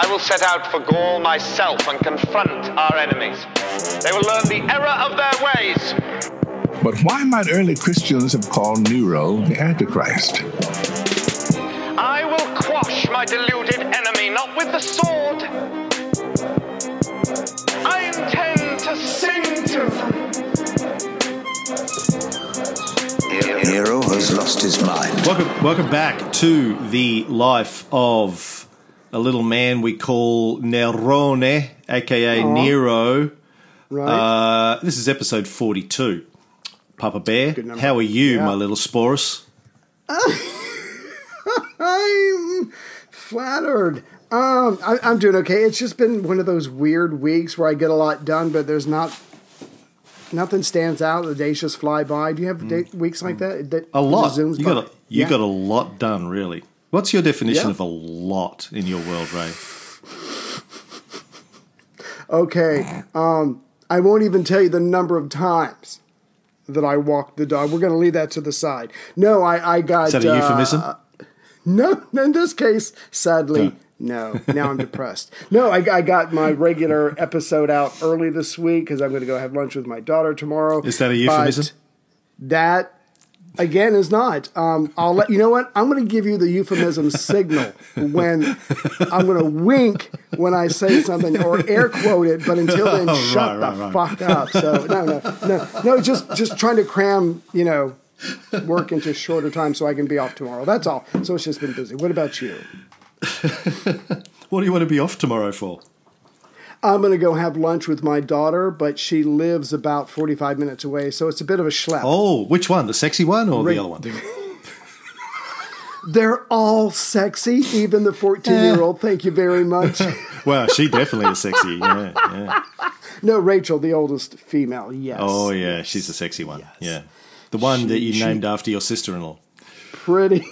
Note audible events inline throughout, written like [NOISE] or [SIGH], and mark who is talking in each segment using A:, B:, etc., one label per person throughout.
A: I will set out for Gaul myself and confront our enemies. They will learn the error of their ways.
B: But why might early Christians have called Nero the Antichrist?
A: I will quash my deluded enemy, not with the sword. I intend to sing to them.
C: Nero has lost his mind.
D: Welcome, welcome back to the life of a little man we call Nerone, aka Nero.
E: Right.
D: Uh, this is episode 42. Papa Bear, how are you,
E: Yeah.
D: my little Sporus? [LAUGHS]
E: I'm flattered. Um, I, I'm doing okay. It's just been one of those weird weeks where I get a lot done, but there's not nothing stands out. The days just fly by. Do you have day, weeks like that? that
D: Mm. A lot.
E: zooms
D: You
E: by?
D: got a, you
E: Yeah.
D: got a lot done, really. What's your definition
E: Yeah.
D: of a lot in your world, Ray?
E: Okay. Um, I won't even tell you the number of times that I walked the dog. We're going to leave that to the side. No, I, I got.
D: Is that a
E: uh,
D: euphemism?
E: No, in this case, sadly, no. Now I'm depressed. No, I, I got my regular episode out early this week because I'm going to go have lunch with my daughter tomorrow.
D: Is that a euphemism?
E: But that again is not. Um, I'll let you know what I'm going to give you the euphemism signal when I'm going to wink when I say something or air quote it. But until then, [LAUGHS]
D: Oh,
E: shut
D: right,
E: the
D: right,
E: fuck up. So no, no, no, no. Just just trying to cram. You know. Work into shorter time so I can be off tomorrow. That's all. So it's just been busy. What about you? [LAUGHS]
D: What do you want to be off tomorrow for?
E: I'm going to go have lunch with my daughter, but she lives about 45 minutes away, so it's a bit of a schlep.
D: Oh, which one? The sexy one or the other one?
E: They're all sexy, even the 14 year old. Eh. Thank you very much. [LAUGHS]
D: Well, she definitely is sexy. Yeah, yeah.
E: No, Rachel, the oldest female, yes.
D: Oh, yeah, she's the sexy one. Yeah. The one that you
E: She-
D: named after your sister in law
E: Pretty,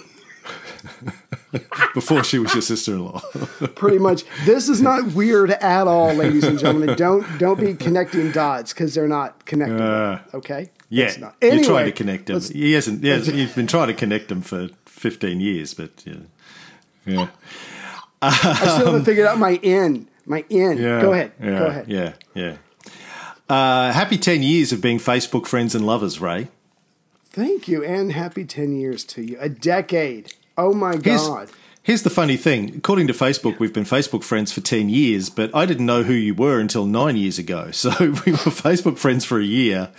E: [LAUGHS] [LAUGHS]
D: before she was your sister in law. [LAUGHS]
E: pretty much. This is not weird at all, ladies and gentlemen. Don't don't be connecting dots because they're not connected.
D: Uh,
E: okay?
D: yeah.
E: Not.
D: You're trying to connect them. He hasn't, hasn't- you've been trying to connect them for 15 years, but yeah. Yeah.
E: I still haven't figured out my in. My in.
D: Yeah,
E: Go ahead.
D: Yeah,
E: Go ahead.
D: Yeah, yeah. Uh, happy 10 years of being Facebook friends and lovers, Ray.
E: Thank you, and happy 10 years to you. A decade. Oh my God.
D: here's the funny thing. According to Facebook, we've been Facebook friends for 10 years, but I didn't know who you were until nine years ago. [LAUGHS] So we were Facebook friends for a year,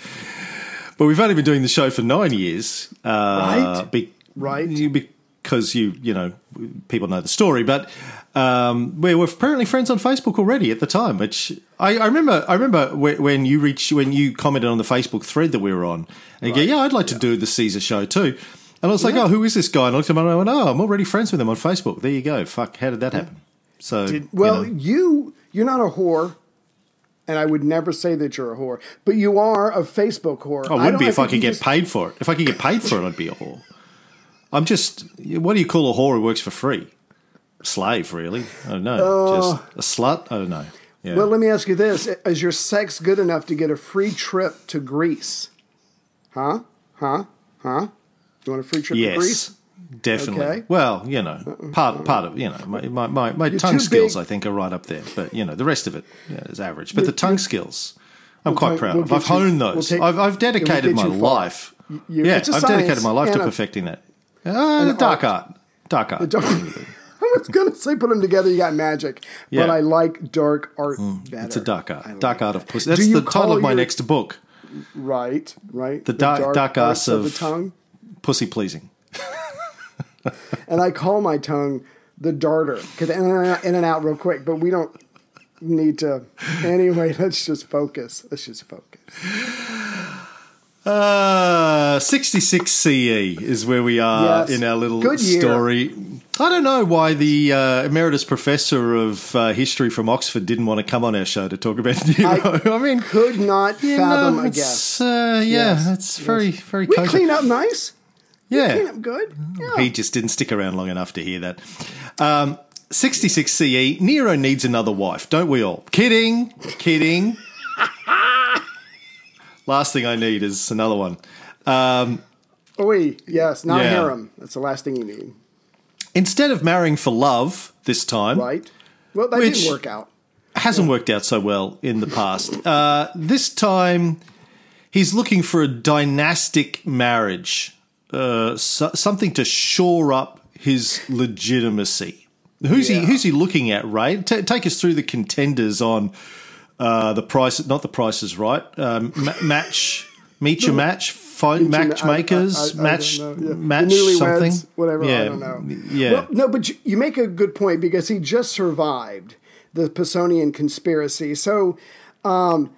D: but we've only been doing the show for nine years. Uh,
E: Right.
D: be-
E: Right.
D: you- Because you, you know, people know the story, but um, we were apparently friends on Facebook already at the time. Which I, I remember. I remember when you reached when you commented on the Facebook thread that we were on, and you go, "Yeah, I'd like to do the Caesar show too." And I was like, "Oh, who is this guy?" And I looked at him and I went, "Oh, I'm already friends with him on Facebook." There you go. Fuck, how did that happen? So, you
E: Well,
D: know.
E: you you're not a whore, and I would never say that you're a whore, but you are a Facebook whore.
D: I would be if I
E: think
D: could get
E: just-
D: paid for it. If I could get paid for it, I'd be a whore. I'm just. What do you call a whore who works for free? Slave, really? I don't know. Uh, just a slut? I don't know. Yeah.
E: Well, let me ask you this: Is your sex good enough to get a free trip to Greece? Huh? Huh? Huh? You want a free trip to
D: yes.
E: Greece?
D: Definitely.
E: Okay.
D: Well, you know, part part of you know my my, my, tongue skills
E: big.
D: I think are right up there, but you know the rest of it yeah, is average. But the tongue skills, I'm quite
E: take-
D: proud
E: we'll
D: of. I've
E: you-
D: honed
E: we'll
D: those.
E: take-
D: I've, I've dedicated my life.
E: you-
D: yeah, I've dedicated my life to perfecting that. Uh,
E: an
D: dark
E: art.
D: art. Dark art.
E: Dark- [LAUGHS] I was going to say put them together, you got magic,
D: Yeah. Mm,
E: but I like dark art better.
D: It's a dark art.
E: Like
D: dark art
E: that.
D: of pussy. That's the title of my
E: your-
D: next book.
E: Right, right.
D: The dark- dark arts
E: arts of,
D: of-
E: the tongue.
D: Pussy pleasing. [LAUGHS]
E: and I call my tongue the darter because in and out- in and out real quick. But we don't need to. Anyway, [LAUGHS] let's just focus. Let's just focus.
D: Uh, 66 CE is where we are
E: Yes.
D: in our little
E: Good year.
D: story. I don't know why the uh, emeritus professor of uh, history from Oxford didn't want to come on our show to talk about [LAUGHS] Nero. I, mean,
E: Could not fathom
D: know,
E: a guess.
D: Uh, yeah,
E: Yes,
D: it's very, very
E: We clean up nice.
D: Yeah.
E: Clean good. Yeah.
D: He just didn't stick around long enough to hear that. Um, 66 CE, Nero needs another wife, don't we all? Kidding, kidding. [LAUGHS] Last thing I need is another one.
E: Oh, wait, yes, not
D: Yeah.
E: harem. That's the last thing you need.
D: Instead of marrying for love this time,
E: Right. Well, that didn't work out.
D: hasn't worked out so well in the past. Uh, this time, he's looking for a dynastic marriage, uh, so, something to shore up his legitimacy. Who's
E: Yeah.
D: he? Who's he looking at? Ray, Ta take us through the contenders on uh, the price. Not the prices, Right. Um, ma- match, meet your match.
E: I- I-
D: matchmakers.
E: I- I don't
D: match.
E: Yeah.
D: match something.
E: whatever.
D: Yeah,
E: I don't know.
D: Yeah.
E: Well, no, but you, you make a good point because he just survived the Pisonian conspiracy. So um,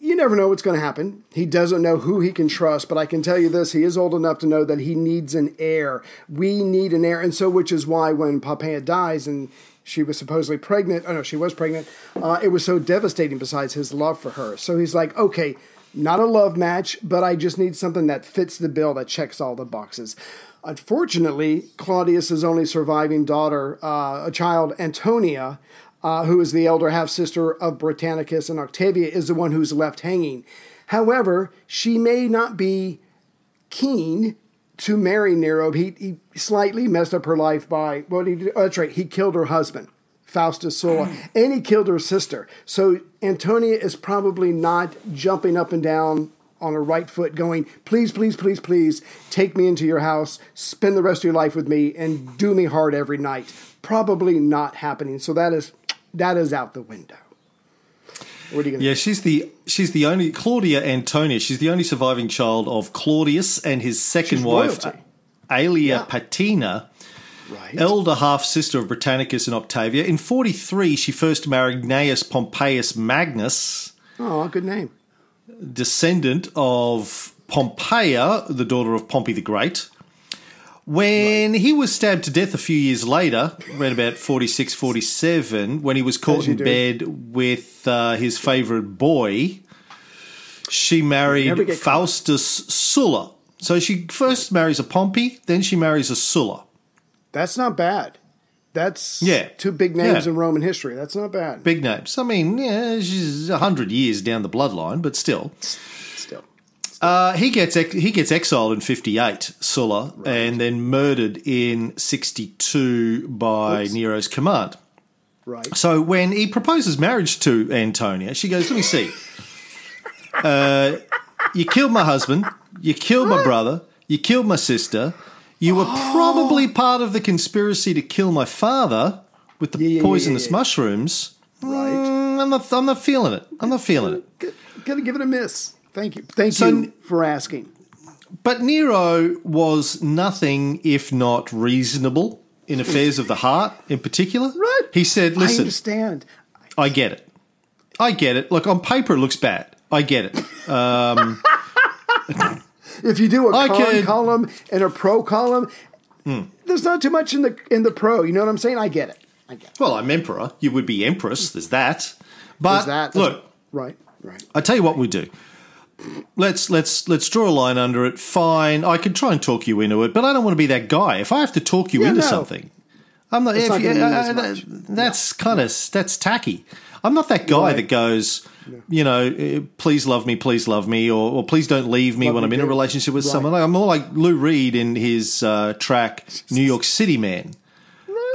E: you never know what's going to happen. He doesn't know who he can trust, but I can tell you this: he is old enough to know that he needs an heir. We need an heir, and so which is why when Poppaea dies and she was supposedly pregnant. Oh no, she was pregnant. Uh, it was so devastating. Besides his love for her, so he's like, okay, not a love match, but I just need something that fits the bill that checks all the boxes. Unfortunately, Claudius's only surviving daughter, uh, a child, Antonia, uh, who is the elder half sister of Britannicus and Octavia, is the one who's left hanging. However, she may not be keen to marry Nero. He, he slightly messed up her life by what he did. Oh, that's right. He killed her husband, Faustus Sulla, [CLEARS THROAT] and he killed her sister. So Antonia is probably not jumping up and down on her right foot, going, "Please, please, please, please, take me into your house, spend the rest of your life with me, and do me hard every night." Probably not happening. So that is that is out the window. What are you going to
D: Yeah, she's the she's the only Claudia Antonia. She's the only surviving child of Claudius and his second
E: She's
D: wife,
E: royalty.
D: Aelia
E: Yeah.
D: Paetina,
E: Right.
D: elder half sister of Britannicus and Octavia. In forty three, she first married Gnaeus Pompeius Magnus,
E: oh, a good name.
D: descendant of Pompeia, the daughter of Pompey the Great. When he was stabbed to death a few years later, around about 46, 47, when he was caught in
E: do.
D: bed with uh, his favourite boy, she married. Faustus Sulla. So she first marries a Pompey, then she marries a Sulla.
E: That's not bad. That's
D: Yeah.
E: two big names
D: Yeah.
E: in Roman history. That's not bad.
D: Big names. I mean, yeah, she's 100 years down the bloodline, but still.
E: Still.
D: Uh, he gets ex- he gets exiled in fifty eight, Sulla, and then murdered in sixty two by
E: Oops.
D: Nero's command.
E: Right.
D: So when he proposes marriage to Antonia, she goes, "Let me see. Uh, you killed my husband. You killed my brother. You killed my sister. You were probably part of the conspiracy to kill my father with the
E: Yeah, yeah,
D: poisonous
E: yeah,
D: mushrooms.
E: Right.
D: Mm, I'm not. I'm not feeling it. I'm not feeling it."
E: G- Gotta give it a miss. Thank you. Thank
D: So-
E: you for asking.
D: But Nero was nothing if not reasonable in affairs of the heart, in particular.
E: Right.
D: He said, listen.
E: I
D: "Listen,
E: understand.
D: I get it. I get it. Look, on paper, it looks bad. I get it. [LAUGHS]
E: If you do a
D: I
E: con
D: could-
E: column and a pro column,
D: Hmm.
E: there's not too much in the in the pro. You know what I'm saying? I get it. I get it.
D: Well, I'm emperor. You would be empress. There's that. But
E: There's that.
D: Look,
E: Right. Right.
D: I tell you what we do. Let's let's let's draw a line under it. Fine, I can try and talk you into it, but I don't want to be that guy. If I have to talk you
E: Yeah,
D: into
E: no.
D: something, I'm not. If
E: not
D: you- uh, uh. That's kind of that's tacky. I'm not that guy
E: Right.
D: that goes, you know, uh, please love me, please love me, or, or please don't leave me
E: Love
D: when
E: me
D: I'm in a relationship with
E: Right.
D: someone. I'm more like Lou Reed in his uh, track "New York City Man." [LAUGHS]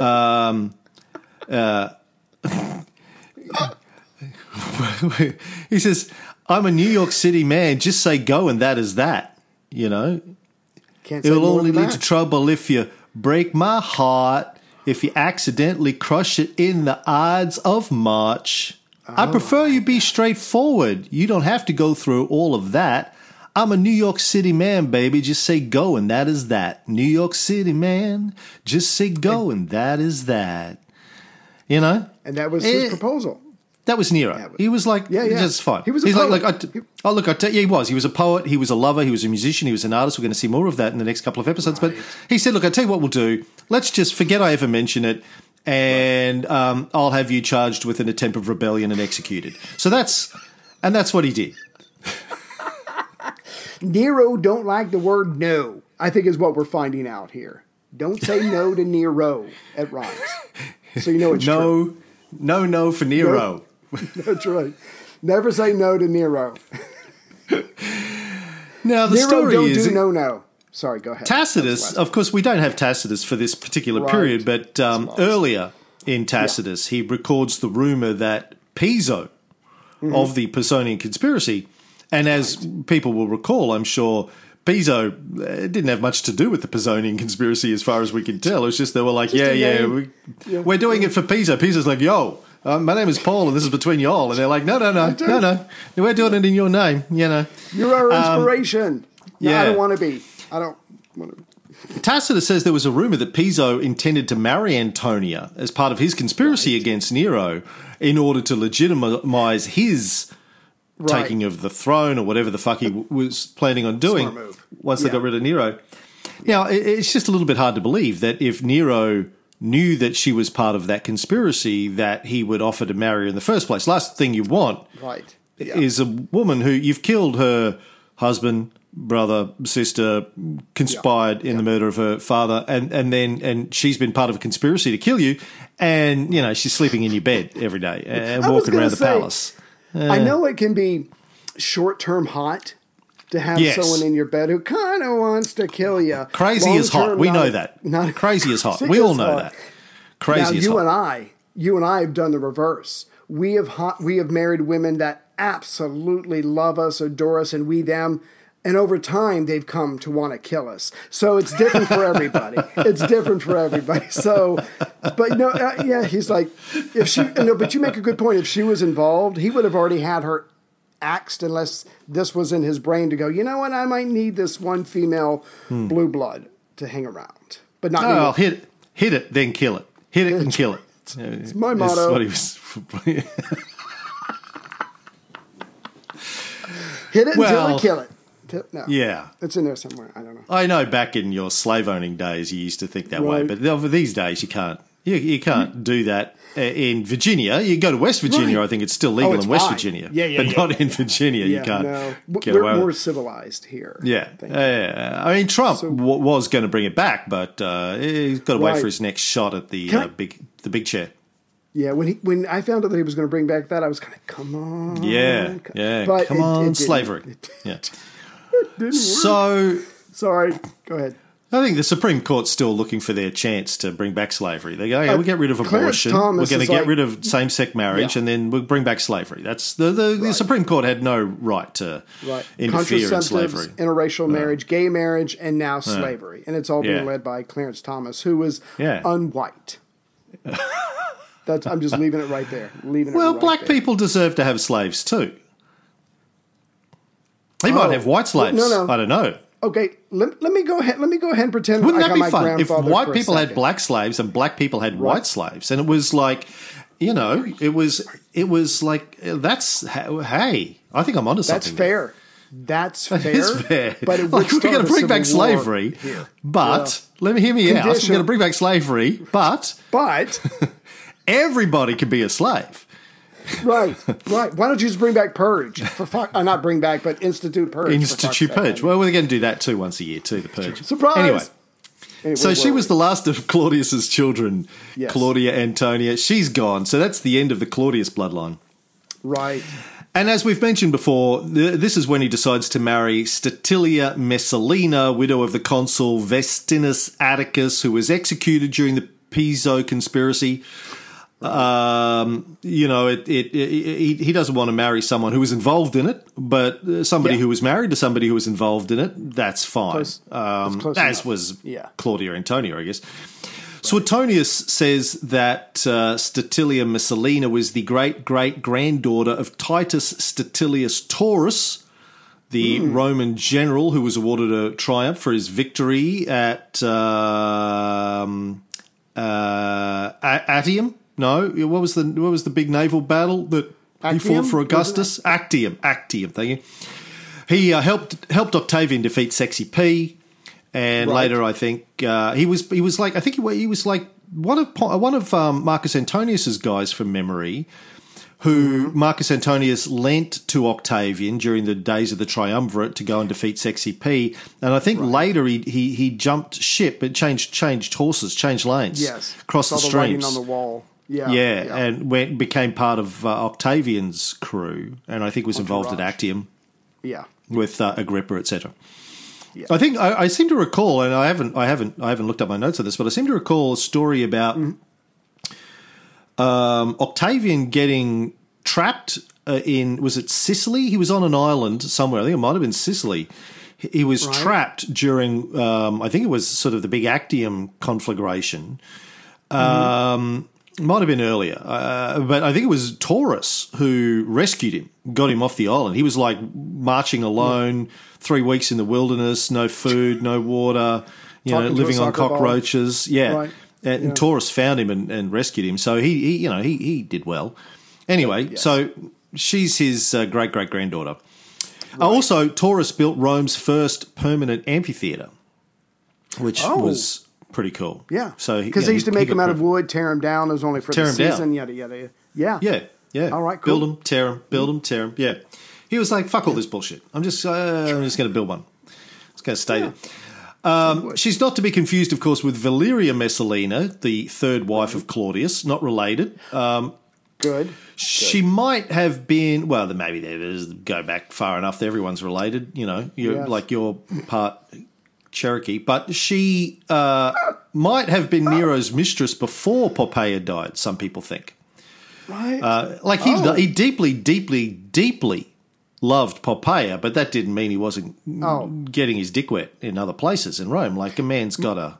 D: he says, "I'm a New York City man. Just say go, and that is that." You know,
E: Can't
D: it'll only lead
E: that.
D: to trouble if you break my heart. If you accidentally crush it in the Ides of March.
E: Oh.
D: I prefer you be straightforward. You don't have to go through all of that. I'm a New York City man, baby. Just say go, and that is that. New York City man. Just say go, and that is that. You know?
E: And that was his
D: Eh,
E: proposal.
D: That was Nero.
E: Yeah,
D: he was like,
E: Yeah,
D: yeah. Just fine.
E: He was a
D: He's like,
E: poet.
D: like, I t- oh look, I tell yeah, he was. He was a poet. He was a lover. He was a musician. He was an artist. We're going to see more of that in the next couple of episodes. But he said, look, I tell you what we'll do. Let's just forget I ever mention it, and um, I'll have you charged with an attempt of rebellion and executed. So that's, and that's what he did. [LAUGHS]
E: Nero don't like the word no. I think is what we're finding out here. Don't say no to Nero at rhymes. [LAUGHS] So you know it's true.
D: No, no, no for Nero. [LAUGHS]
E: That's right. Never say no to Nero.
D: Now the
E: Nero
D: story
E: don't
D: is
E: do no no. Sorry, go ahead.
D: Tacitus,
E: That's the last
D: of course, we don't have Tacitus for this particular
E: Right.
D: period, but um, earlier, in Tacitus, he records the rumor that Piso
E: Mm-hmm.
D: of the Pisonian conspiracy, and as people will recall, I'm sure. Piso uh, didn't have much to do with the Pisonian conspiracy, as far as we can tell. It's just they were like,
E: Just
D: "Yeah, yeah, we,
E: Yeah.
D: we're doing it for Piso." Piso's like, "Yo, uh, my name is Paul, and this is between y'all." And they're like, "No, no, no, no, no, we're doing it in your name." You know,
E: You're our inspiration. no,
D: Um, yeah.
E: I don't want to be. I don't want to.
D: Tacitus says there was a rumor that Piso intended to marry Antonia as part of his conspiracy against Nero in order to legitimize his
E: Right.
D: taking of the throne or whatever the fuck he was planning on doing once they got rid of Nero. Now, it's just a little bit hard to believe that if Nero knew that she was part of that conspiracy, that he would offer to marry her in the first place. Last thing you want
E: Right. Yeah.
D: is a woman who you've killed her husband, brother, sister, conspired in the murder of her father, and and then and she's been part of a conspiracy to kill you, and you know she's sleeping in your bed every day [LAUGHS] and
E: I
D: walking around the
E: say,
D: palace.
E: I know it can be short term hot to have
D: Yes.
E: someone in your bed who kind of wants to kill you. [LAUGHS]
D: Crazy is hot.
E: Long-term,
D: We
E: not-
D: know that.
E: Not
D: Crazy is hot. We all know
E: hot.
D: that. Crazy
E: now
D: is
E: you
D: hot.
E: and I, you and I have done the reverse. We have hot, we have married women that absolutely love us, adore us, and we them. And over time, they've come to want to kill us. So it's different for everybody. [LAUGHS] it's different for everybody. So, but no, uh, yeah, he's like, if she, no, but you make a good point. If she was involved, he would have already had her axed unless this was in his brain to go, you know what, I might need this one female blue blood to hang around. But not
D: Hmm. Oh, hit it, hit it, then kill it. Hit it and kill it. [LAUGHS] It's
E: my motto.
D: what he was. [LAUGHS]
E: Hit it until
D: Well-
E: we kill it. No.
D: yeah.
E: It's in there somewhere. I don't know.
D: I know back in your slave owning days you used to think that way, but these days you can't. You, you can't do that uh, in Virginia. You go to West Virginia,
E: Right.
D: I think it's still legal
E: Oh, it's
D: in West
E: fine.
D: Virginia.
E: Yeah, yeah,
D: but
E: yeah,
D: not
E: yeah.
D: in Virginia. you can't
E: no.
D: get
E: We're
D: away
E: more
D: with it.
E: civilized here.
D: Yeah, yeah, yeah. I mean, Trump w- was going to bring it back, but uh, he's got to wait for his next shot at the uh,
E: I-
D: big the big chair.
E: Yeah, when he when I found out that he was going to bring back that, I was kind of come on.
D: Yeah,
E: come-
D: yeah.
E: But
D: Come
E: it-
D: on,
E: it
D: slavery.
E: It
D: Yeah.
E: didn't work.
D: So
E: Sorry. Go ahead.
D: I think the Supreme Court's still looking for their chance to bring back slavery. They go, yeah, we'll get rid of abortion. We're going to get
E: like-
D: rid of same-sex marriage,
E: Yeah.
D: and then we'll bring back slavery. That's the the, the Supreme Court had no right to
E: Right.
D: interfere in slavery.
E: interracial marriage, gay marriage, and now slavery. And it's all being
D: Yeah.
E: led by Clarence Thomas, who was
D: Yeah.
E: unwhite. [LAUGHS] That's I'm just leaving it right there. Leaving it
D: Well,
E: right
D: black
E: there.
D: people deserve to have slaves too. He
E: Oh.
D: might have white slaves.
E: No, no.
D: I don't know.
E: Okay, let, let me go ahead. Let me go ahead and pretend
D: Wouldn't that be fun if white people had black slaves and black people had white slaves, and it was like, you know, it was it was like that's hey, I think I'm onto
E: That's
D: something. there.
E: fair. That's [LAUGHS] fair.
D: is fair.
E: But it [LAUGHS]
D: like, we're going to bring back slavery,
E: here.
D: but let me hear me out. We're going to bring back slavery, but
E: But [LAUGHS]
D: everybody can be a slave.
E: Right, right. Why don't you just bring back purge for fuck? Uh, not bring back, but institute purge.
D: Institute. Purge. Well, we're going to do that too once a year too. The purge.
E: Surprise!
D: Anyway.
E: Anyway,
D: So she was the last of Claudius's children,
E: Yes.
D: Claudia Antonia. She's gone. So that's the end of the Claudius bloodline.
E: right.
D: And as we've mentioned before, this is when he decides to marry Statilia Messalina, widow of the consul Vestinus Atticus, who was executed during the Piso conspiracy. Um, you know, it, it, it, he, he doesn't want to marry someone who was involved in it, but uh, somebody
E: Yeah.
D: who was married to somebody who was involved in it, that's fine.
E: Close-
D: um,
E: that's close
D: as
E: enough.
D: was
E: Yeah.
D: Claudia Antonia, I guess. Suetonius says that uh, Statilia Messalina was the great great granddaughter of Titus Statilius Taurus, the
E: Hmm.
D: Roman general who was awarded a triumph for his victory at um, uh, Atium. No, what was the what was the big naval battle that he fought for Augustus? Actium, Actium. Thank you. He uh, helped helped Octavian defeat Sexy P, and
E: Right.
D: later I think uh, he was he was like I think he, he was like one of one of um, Marcus Antonius's guys from memory, who
E: Mm-hmm.
D: Marcus Antonius lent to Octavian during the days of the triumvirate to go and defeat Sexy P, and I think later he, he he jumped ship, but changed changed horses, changed lanes,
E: Yes.
D: crossed
E: Saw
D: the
E: the
D: streams
E: on the wall. Yeah.
D: yeah, and went, became part of uh, Octavian's crew, and I think was involved at Actium
E: yeah.
D: with uh, Agrippa, etc.
E: Yeah.
D: I think I, I seem to recall, and I haven't, I haven't, I haven't looked up my notes on this, but I seem to recall a story about
E: Mm-hmm.
D: um, Octavian getting trapped uh, in was it Sicily? He was on an island somewhere. I think it might have been Sicily. He he was
E: Right.
D: trapped during, um, I think it was sort of the big Actium conflagration. Um, might have been earlier, uh, but I think it was Taurus who rescued him, got him off the island. He was like marching alone, three weeks in the wilderness, no food, no water, you know, living on cockroaches. Yeah,
E: Right.
D: and, and Taurus found him and, and rescued him. So he, he, you know, he he did well. Anyway, so she's his uh, great great granddaughter. Uh, also, Taurus built Rome's first permanent amphitheater, which
E: Oh.
D: was pretty cool.
E: Yeah.
D: so
E: because
D: yeah,
E: they used to make them out of wood, tear them down. It was only for
D: Tear
E: the
D: 'em down.
E: season. Yada yada. Yeah.
D: Yeah, yeah.
E: All right,
D: Build them, tear them, build them, tear them. Yeah. He was like, "Fuck all this bullshit. I'm just, uh, I'm just going to build one. It's going to stay there." Um, she's not to be confused, of course, with Valeria Messalina, the third wife of Claudius, not related. Um,
E: Good.
D: she might have been. Well, maybe there is go back far enough. that Everyone's related, you know. You're
E: Yes.
D: like you're part Cherokee, but she uh, might have been Nero's mistress before Poppaea died. Some people think.
E: Right.
D: Uh, like he
E: Oh.
D: he deeply, deeply, deeply loved Poppaea, but that didn't mean he wasn't
E: Oh.
D: getting his dick wet in other places in Rome. Like a man's got a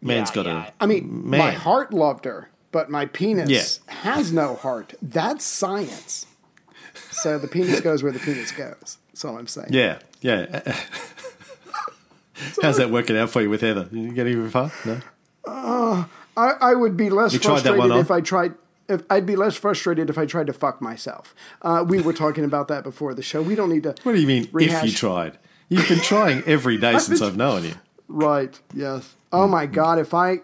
D: man's got a.
E: I mean,
D: man.
E: my heart loved her, but my penis
D: Yeah.
E: has no heart. That's science. So the penis goes where the penis goes. That's all I'm saying.
D: Yeah, yeah. [LAUGHS] [LAUGHS] How's that working out for you with Heather? Did you get even far? No.
E: I, I would be less
D: You tried that
E: frustrated
D: one
E: if I tried. If I'd be less frustrated if I tried to fuck myself. Uh, we were talking about that before the show. We don't need to.
D: What do you mean? If you tried, you've been trying every day [LAUGHS] since I've known you.
E: Right. Yes. Oh my God! If I.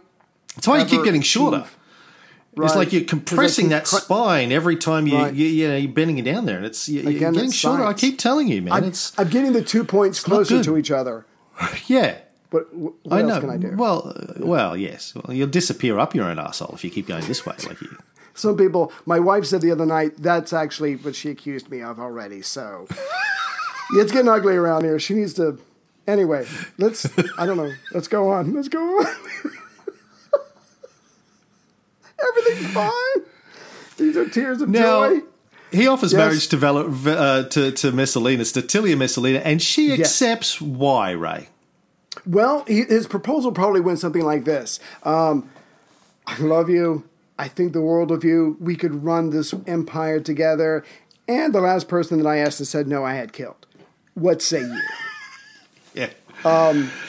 D: That's why you keep getting shorter.
E: achieve-
D: It's like you're compressing that
E: cr-
D: spine every time you,
E: Right.
D: you you know you're bending it down there, and it's you- you're getting shorter. I keep telling you, man.
E: I'm,
D: it's
E: I'm getting the two points closer to each other. [LAUGHS]
D: yeah.
E: But what
D: I
E: else
D: know.
E: can I do?
D: Well, uh, well, yes. Well, you'll disappear up your own asshole if you keep going this way. Like you. [LAUGHS]
E: Some people, my wife said the other night, that's actually what she accused me of already. So [LAUGHS] it's getting ugly around here. She needs to. Anyway, let's. I don't know. Let's go on. Let's go on. Everything's fine. These are tears of
D: Now,
E: joy.
D: He offers
E: Yes.
D: marriage to, Val- uh, to to Messalina, Statilia Messalina, and she
E: Yes.
D: accepts. Why, Ray?
E: Well, he, his proposal probably went something like this um, I love you. I think the world of you. We could run this empire together. And the last person that I asked and said no, I had killed. What say you? [LAUGHS]
D: Yeah.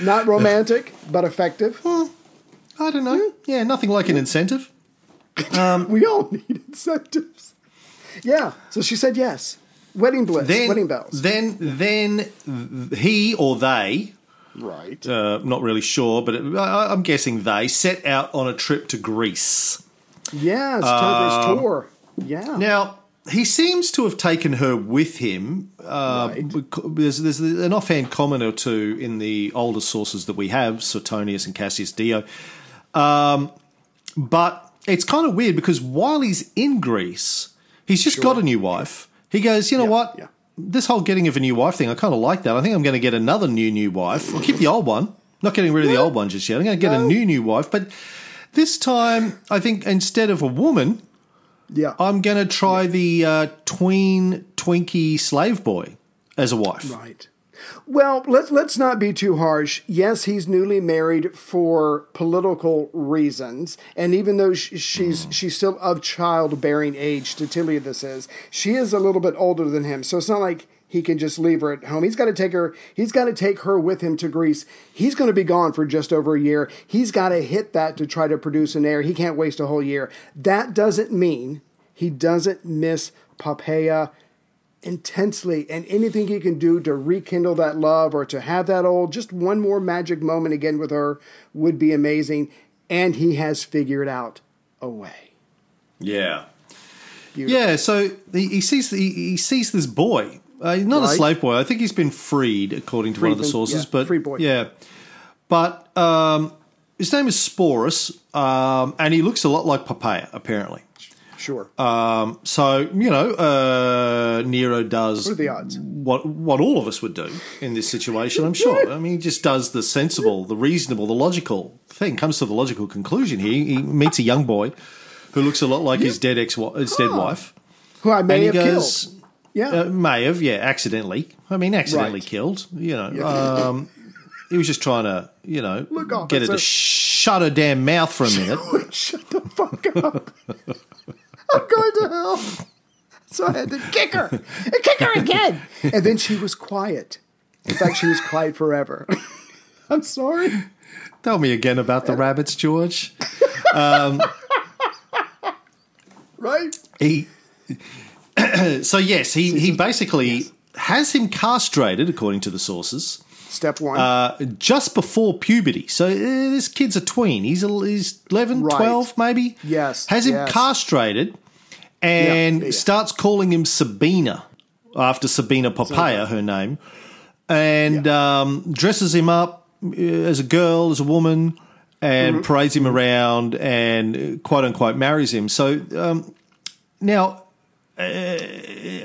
E: Not romantic, but effective.
D: I don't know. Yeah, nothing like an incentive. [LAUGHS]
E: We all need incentives. Yeah. So she said yes. Wedding bliss,
D: Then,
E: wedding bells.
D: then, then he or they,
E: right.
D: uh, not really sure, but it, I, I'm guessing they set out on a trip to Greece.
E: yeah, it's his tour. Yeah.
D: Now, he seems to have taken her with him. Uh,
E: Right.
D: There's, there's an offhand comment or two in the older sources that we have, Suetonius and Cassius Dio. Um, but it's kind of weird because while he's in Greece, he's just got a new wife. He goes, you know
E: Yeah,
D: what?
E: yeah.
D: This whole getting of a new wife thing, I kind of like that. I think I'm going to get another new new wife. I'll keep the old one. Not getting rid of the old one just yet. I'm going to get a new new wife, but this time I think instead of a woman,
E: Yeah.
D: I'm going to try the uh, tween Twinkie slave boy as a wife.
E: Right. Well, let's let's not be too harsh. Yes, he's newly married for political reasons, and even though sh- she's hmm. she's still of childbearing age, to Titilia this is, she is a little bit older than him. So it's not like he can just leave her at home. He's got to take her. He's got to take her with him to Greece. He's going to be gone for just over a year. He's got to hit that to try to produce an heir. He can't waste a whole year. That doesn't mean he doesn't miss Poppaea intensely and anything he can do to rekindle that love or to have that old just one more magic moment again with her would be amazing and he has figured out a way
D: Yeah.
E: Beautiful.
D: Yeah, so he, he sees he, he sees this boy. Uh, he's not a slave boy. I think he's been freed, according to one of the sources.
E: yeah,
D: but
E: free boy.
D: yeah, but um, his name is Sporus, um, and he looks a lot like Poppaea, apparently.
E: Sure
D: Um, so you know, uh, Nero does
E: What are the odds?
D: what what all of us would do in this situation. I'm sure. I mean, he just does the sensible, the reasonable, the logical thing. Comes to the logical conclusion here. He meets a young boy who looks a lot like his dead ex, his dead
E: Huh.
D: wife.
E: Who I may have
D: goes,
E: killed. Yeah.
D: uh, may have, yeah, accidentally. I mean, accidentally
E: Right.
D: killed. You know,
E: Yeah.
D: um, he was just trying to, you know,
E: Look,
D: get her to shut her damn mouth for a minute. [LAUGHS]
E: Shut the fuck up. [LAUGHS] I'm going to hell. So I had to kick her and kick her again. And then she was quiet. In fact, she was quiet forever. [LAUGHS] I'm sorry.
D: Tell me again about the rabbits, George.
E: Um, right?
D: He. [CLEARS THROAT] so yes, he he basically has him castrated, according to the sources.
E: Step one.
D: uh, just before puberty. So uh, this kid's a tween. He's, a, he's 11,
E: Right.
D: 12 maybe.
E: Yes,
D: Has him
E: yes.
D: castrated and
E: Yeah, yeah, yeah.
D: starts calling him Sabina after Sabina Poppaea, her name, and um, dresses him up uh, as a girl, as a woman, and
E: Mm-hmm.
D: parades him around and uh, quote unquote marries him. So um, now. Uh,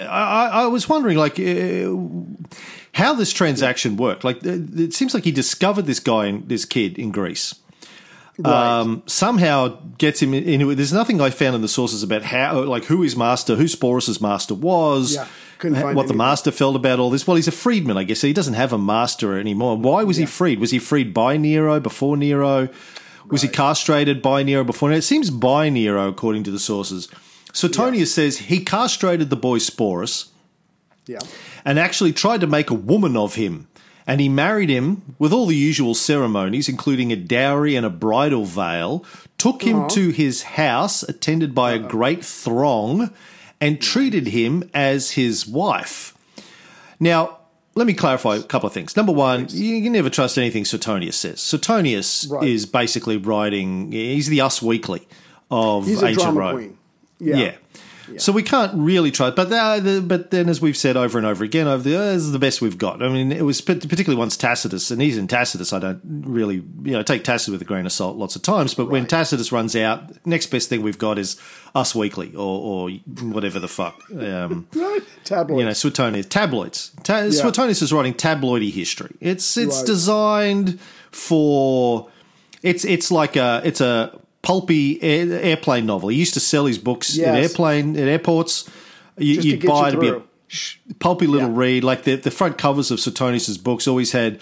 D: I, I was wondering, like, uh, how this transaction worked. Like, uh, it seems like he discovered this guy, in, this kid in Greece. Um, somehow gets him in- into it. There's nothing I found in the sources about how, like, who his master, who Sporus's master was,
E: Yeah, couldn't
D: ha-
E: find
D: what the master felt about all this. Well, he's a freedman, I guess. So he doesn't have a master anymore. Why was he freed? Was he freed by Nero, before Nero? Was he castrated by Nero before Nero? It seems by Nero, according to the sources. Suetonius says he castrated the boy Sporus
E: yeah.
D: and actually tried to make a woman of him. And he married him with all the usual ceremonies, including a dowry and a bridal veil, took him uh-huh. to his house, attended by a great throng, and treated him as his wife. Now, let me clarify a couple of things. Number one, you can never trust anything Suetonius says. Suetonius
E: Right.
D: is basically writing, he's the Us Weekly of
E: He's
D: ancient Rome.
E: queen.
D: Yeah. So we can't really try, but uh, the, but then, as we've said over and over again, over the uh, this is the best we've got. I mean, it was particularly once Tacitus, and he's in Tacitus. I don't really, you know, take Tacitus with a grain of salt lots of times. But when Tacitus runs out, next best thing we've got is Us Weekly or, or whatever the fuck. Um, [LAUGHS]
E: Right? Tabloids.
D: you know, Suetonius tabloids. Ta- Suetonius is writing tabloidy history. It's it's
E: Right.
D: designed for it's it's like a it's a pulpy air, airplane novel. He used to sell his books at
E: Yes.
D: airplane at airports. You,
E: get
D: buy
E: you
D: it to be a pulpy little
E: Yeah.
D: read. Like the the front covers of Suetonius's books always had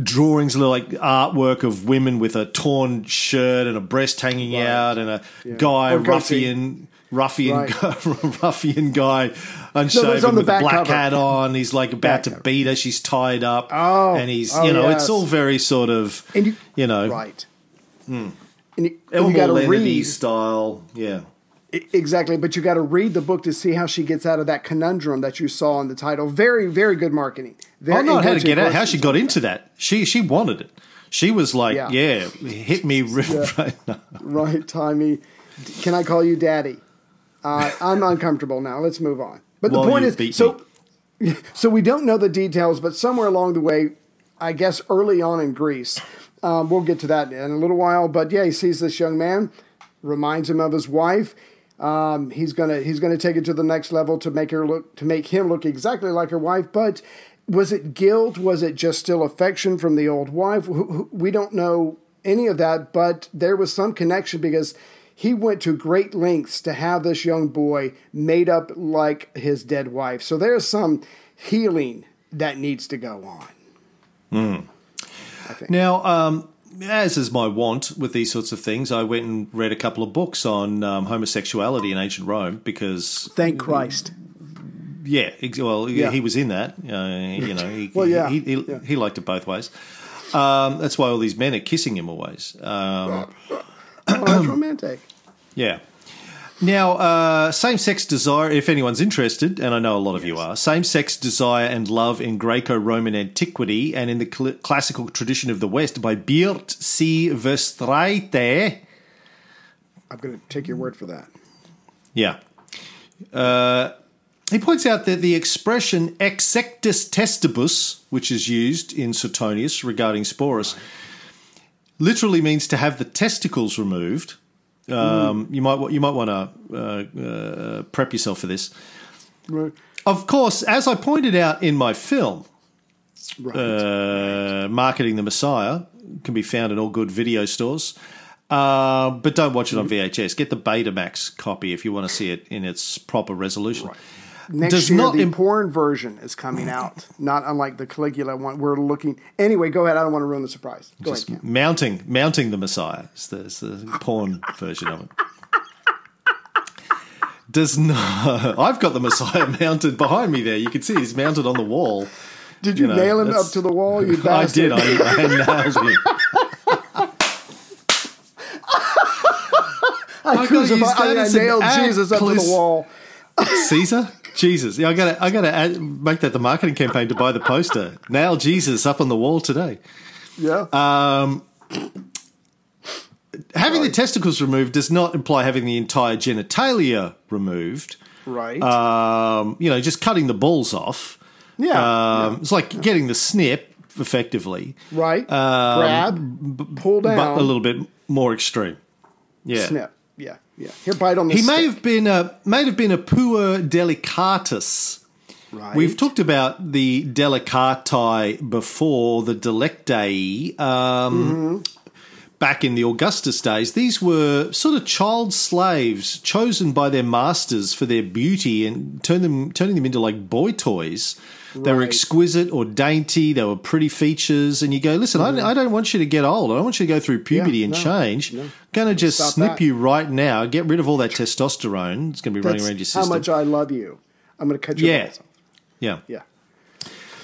D: drawings, little like artwork of women with a torn shirt and a breast hanging out, and a guy
E: Or goatee.
D: ruffian. Ruffian,
E: Right. [LAUGHS]
D: ruffian guy, unshaven
E: the
D: with a black
E: cover.
D: hat on. He's like about to beat her. She's tied up.
E: Oh,
D: and he's
E: oh,
D: you know
E: yes.
D: it's all very sort of
E: And
D: you,
E: you-
D: know
E: Right. Hmm. And you, you got to read
D: style. Yeah,
E: exactly, but you got to read the book to see how she gets out of that conundrum that you saw in the title. Very, very good marketing. Very,
D: I know
E: and
D: how to get out. How she got into that. She she wanted it. She was like,
E: Yeah.
D: yeah, hit me. [LAUGHS] [LAUGHS] Right.
E: Right, Tommy. Can I call you Daddy? Uh, I'm uncomfortable now. Let's move on. But
D: Well,
E: the point is, so [LAUGHS] so we don't know the details, but somewhere along the way, I guess early on in Greece, um, we'll get to that in a little while. But yeah, he sees this young man, reminds him of his wife. Um, he's gonna he's gonna take it to the next level to make her look to make him look exactly like her wife. But was it guilt? Was it just still affection from the old wife? We don't know any of that, but there was some connection because he went to great lengths to have this young boy made up like his dead wife. So there's some healing that needs to go on.
D: Now, um, as is my want with these sorts of things, I went and read a couple of books on um, homosexuality in ancient Rome because,
E: Thank Christ.
D: yeah, well,
E: Yeah.
D: he was in that. Uh, you know, he,
E: Well, yeah,
D: he, he,
E: yeah.
D: he liked it both ways. Um, that's why all these men are kissing him always. Um,
E: Oh, that's romantic.
D: Yeah. Now, uh, same sex desire, if anyone's interested, and I know a lot of you are, same sex desire and love in Greco Roman antiquity and in the cl- classical tradition of the West by Beert C. Verstraete.
E: I'm going to take your word for that.
D: Yeah. Uh, he points out that the expression exectus testibus, which is used in Suetonius regarding Sporus, literally means to have the testicles removed. Um, You might you might want to uh, uh, prep yourself for this.
E: Right.
D: Of course, as I pointed out in my film,
E: Right.
D: uh, marketing the Messiah can be found in all good video stores. Uh, but don't watch it on VHS. Get the Betamax copy if you want to see it in its proper resolution.
E: Next
D: Does
E: year,
D: not
E: the
D: im-
E: porn version is coming out, not unlike the Caligula one. We're looking. Anyway, go ahead. I don't want to ruin the surprise. Go
D: Just
E: ahead. Cam.
D: mounting, mounting the Messiah. It's the, the porn [LAUGHS] version of it. Does not. I've got the Messiah [LAUGHS] mounted behind me there. You can see he's mounted on the wall.
E: Did you,
D: you know,
E: nail him up to the wall? You [LAUGHS]
D: I did. I, I nailed him.
E: I, crucified- I, I nailed Jesus up to the wall.
D: Caesar, Jesus. Yeah, I got to. I got to make that the marketing campaign to buy the poster. Nail Jesus up on the wall today.
E: Yeah.
D: Uh, Having the testicles removed does not imply having the entire genitalia removed.
E: right.
D: Um, you know, just cutting the balls off.
E: yeah.
D: Um, It's like getting the snip, effectively,
E: right. Grab. pull down.
D: but a little bit more extreme. Yeah.
E: snip. Yeah. Here, bite on.
D: He may
E: stick.
D: have been a may have been a puer delicatus.
E: Right.
D: We've talked about the delicati before, the deliciae, um, back in the Augustus days. These were sort of child slaves chosen by their masters for their beauty and turn them, turning them into like boy toys. They were exquisite or dainty. They were pretty features. And you go, listen, I, I don't want you to get old. I don't want you to go through puberty
E: Yeah,
D: and
E: no,
D: change. Going to just
E: Stop
D: snip
E: that.
D: you right now. Get rid of all that testosterone. It's going to be running around your system.
E: how much I love you. I'm going to cut you.
D: Yeah.
E: off.
D: yeah.
E: Yeah.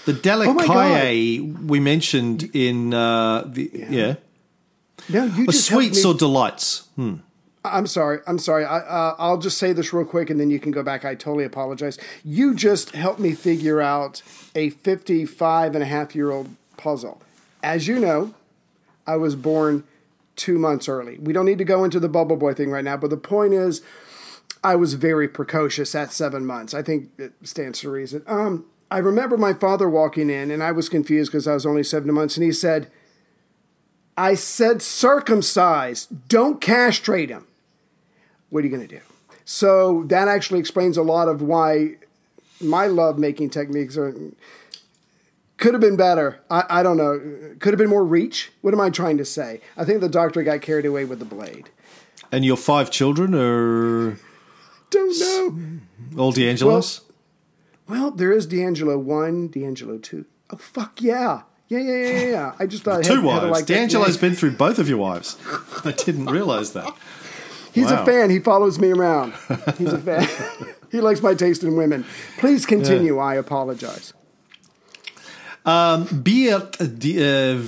D: The
E: Oh
D: we mentioned in uh, the yeah,
E: No, you
D: sweets
E: me-
D: or delights.
E: I'm sorry. I'm sorry. I, uh, I'll just say this real quick, and then you can go back. I totally apologize. You just helped me figure out a 55 and a half year old puzzle. As you know, I was born two months early. We don't need to go into the bubble boy thing right now, but the point is, I was very precocious at seven months. I think it stands to reason. Um, I remember my father walking in, and I was confused because I was only seven months, and he said, I said circumcised, don't castrate him. What are you going to do? So that actually explains a lot of why my love making techniques are could have been better. I, I don't know. Could have been more reach. What am I trying to say? I think the doctor got carried away with the blade.
D: And your five children are
E: Don't know.
D: all D'Angelo's.
E: Well, there is D'Angelo one, D'Angelo two. Oh fuck yeah, yeah yeah yeah yeah. I just thought I
D: Two
E: had, had
D: wives.
E: like that
D: D'Angelo's been through both of your wives. I didn't realize that. [LAUGHS]
E: He's
D: Wow.
E: a fan. He follows me around. [LAUGHS] He's a fan. [LAUGHS] he likes my taste in women. Please continue. I apologize.
D: Beert uh,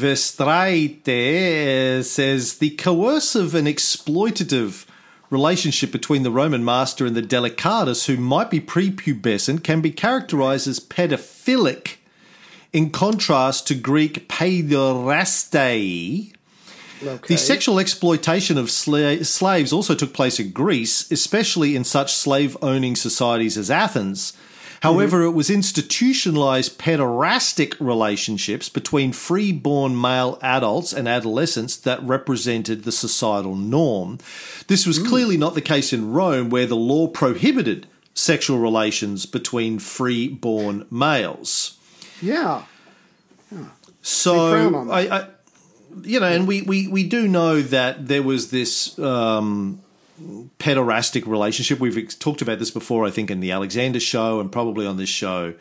D: Verstraete uh, says the coercive and exploitative relationship between the Roman master and the delicatus, who might be prepubescent, can be characterized as pedophilic, in contrast to Greek paiderastei.
E: Okay.
D: The sexual exploitation of sla- slaves also took place in Greece, especially in such slave owning societies as Athens. However, mm-hmm. it was institutionalized pederastic relationships between free-born male adults and adolescents that represented the societal norm. This was mm. clearly not the case in Rome, where the law prohibited sexual relations between free-born males.
E: yeah.
D: So
E: on that.
D: I, I, you know, and we, we, we do know that there was this um, pederastic relationship. We've talked about this before, I think, in the Alexander show and probably on this show.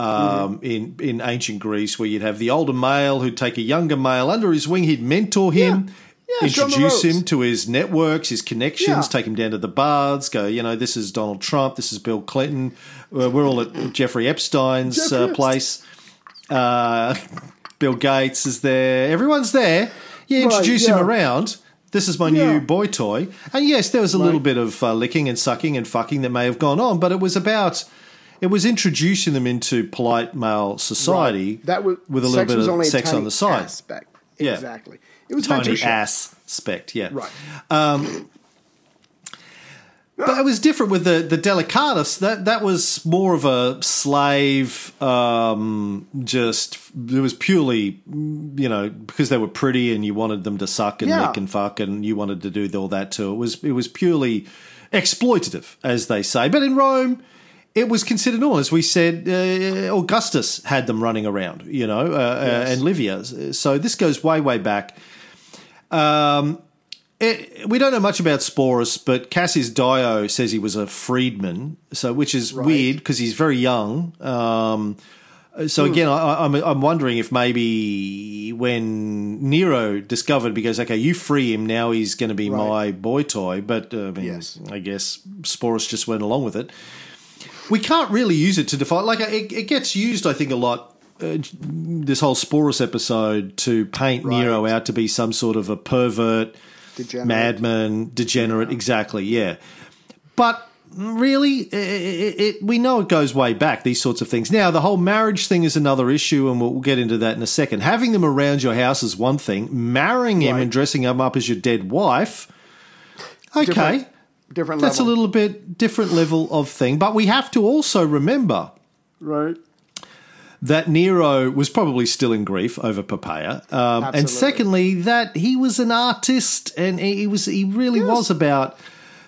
D: Um, in in ancient Greece, where you'd have the older male who'd take a younger male under his wing, he'd mentor him,
E: Yeah, the
D: introduce him to his networks, his connections,
E: Yeah.
D: take him down to the bars, go, you know, this is Donald Trump, this is Bill Clinton, uh, we're all at Jeffrey Epstein's
E: Jeffrey
D: uh, place. Uh, [LAUGHS] Bill Gates is there. Everyone's there. You introduce
E: yeah.
D: him around. This is my
E: Yeah.
D: new boy toy. And yes, there was a little bit of uh, licking and sucking and fucking that may have gone on, but it was about. It was introducing them into polite male society
E: That was
D: with a little bit of sex on the side.
E: Aspect.
D: Yeah.
E: Exactly. It was
D: Tiny
E: mentorship.
D: aspect, yeah.
E: Right.
D: But it was different with the the delicatus. That that was more of a slave. Um, just it was purely, you know, because they were pretty and you wanted them to suck and
E: Yeah.
D: lick and fuck, and you wanted to do all that too. It was it was purely exploitative, as they say. But in Rome. It was considered normal, as we said. Uh, Augustus had them running around, you know, uh, uh, and Livia. So this goes way, way back. It, we don't know much about Sporus, but Cassius Dio says he was a freedman, so which is weird because he's very young. Um, so
E: Hmm.
D: again, I, I'm I'm wondering if maybe when Nero discovered, because okay, you free him now, he's going to be
E: Right.
D: my boy toy. But uh, I mean,
E: Yes.
D: I guess Sporus just went along with it. We can't really use it to define. Like it, it gets used, I think, a lot. Uh, this whole Sporus episode to paint Nero out to be some sort of a pervert,
E: Degenerate.
D: madman, degenerate. Exactly, yeah. But really, it, it, it, we know it goes way back. These sorts of things. Now, the whole marriage thing is another issue, and we'll, we'll get into that in a second. Having them around your house is one thing. Marrying him
E: Right.
D: and dressing him up as your dead wife, okay.
E: Different- different
D: That's
E: level.
D: a little bit different level of thing. But we have to also remember
E: Right.
D: That Nero was probably still in grief over Poppaea, um, and secondly that he was an artist and he was he really was about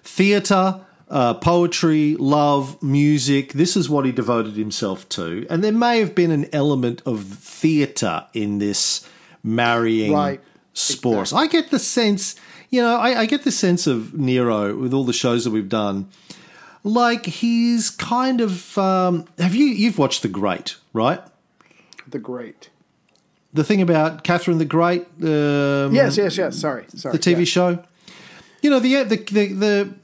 D: theatre, uh, poetry, love, music. This is what he devoted himself to, and there may have been an element of theatre in this marrying
E: Right.
D: Sporus. I get the sense, you know, I, I get the sense of Nero with all the shows that we've done like he's kind of um, have you you've watched the great right
E: The great.
D: the thing about catherine the great um,
E: Yes, yes, yes. Sorry, sorry.
D: the tv
E: yeah.
D: show you know the, the the the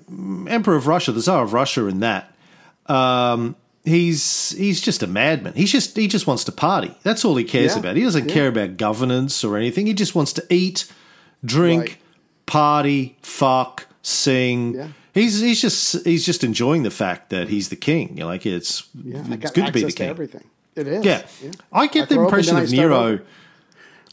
D: emperor of russia the tsar of russia in that um, he's he's just a madman he's just he just wants to party that's all he cares
E: Yeah,
D: about he doesn't
E: yeah.
D: care about governance or anything he just wants to eat drink
E: Right.
D: party fuck sing
E: Yeah.
D: He's he's just he's just enjoying the fact that he's the king. You know, like it's
E: Yeah, I
D: good to be the king.
E: everything. It is.
D: Yeah. I get the impression of Nero.
E: over.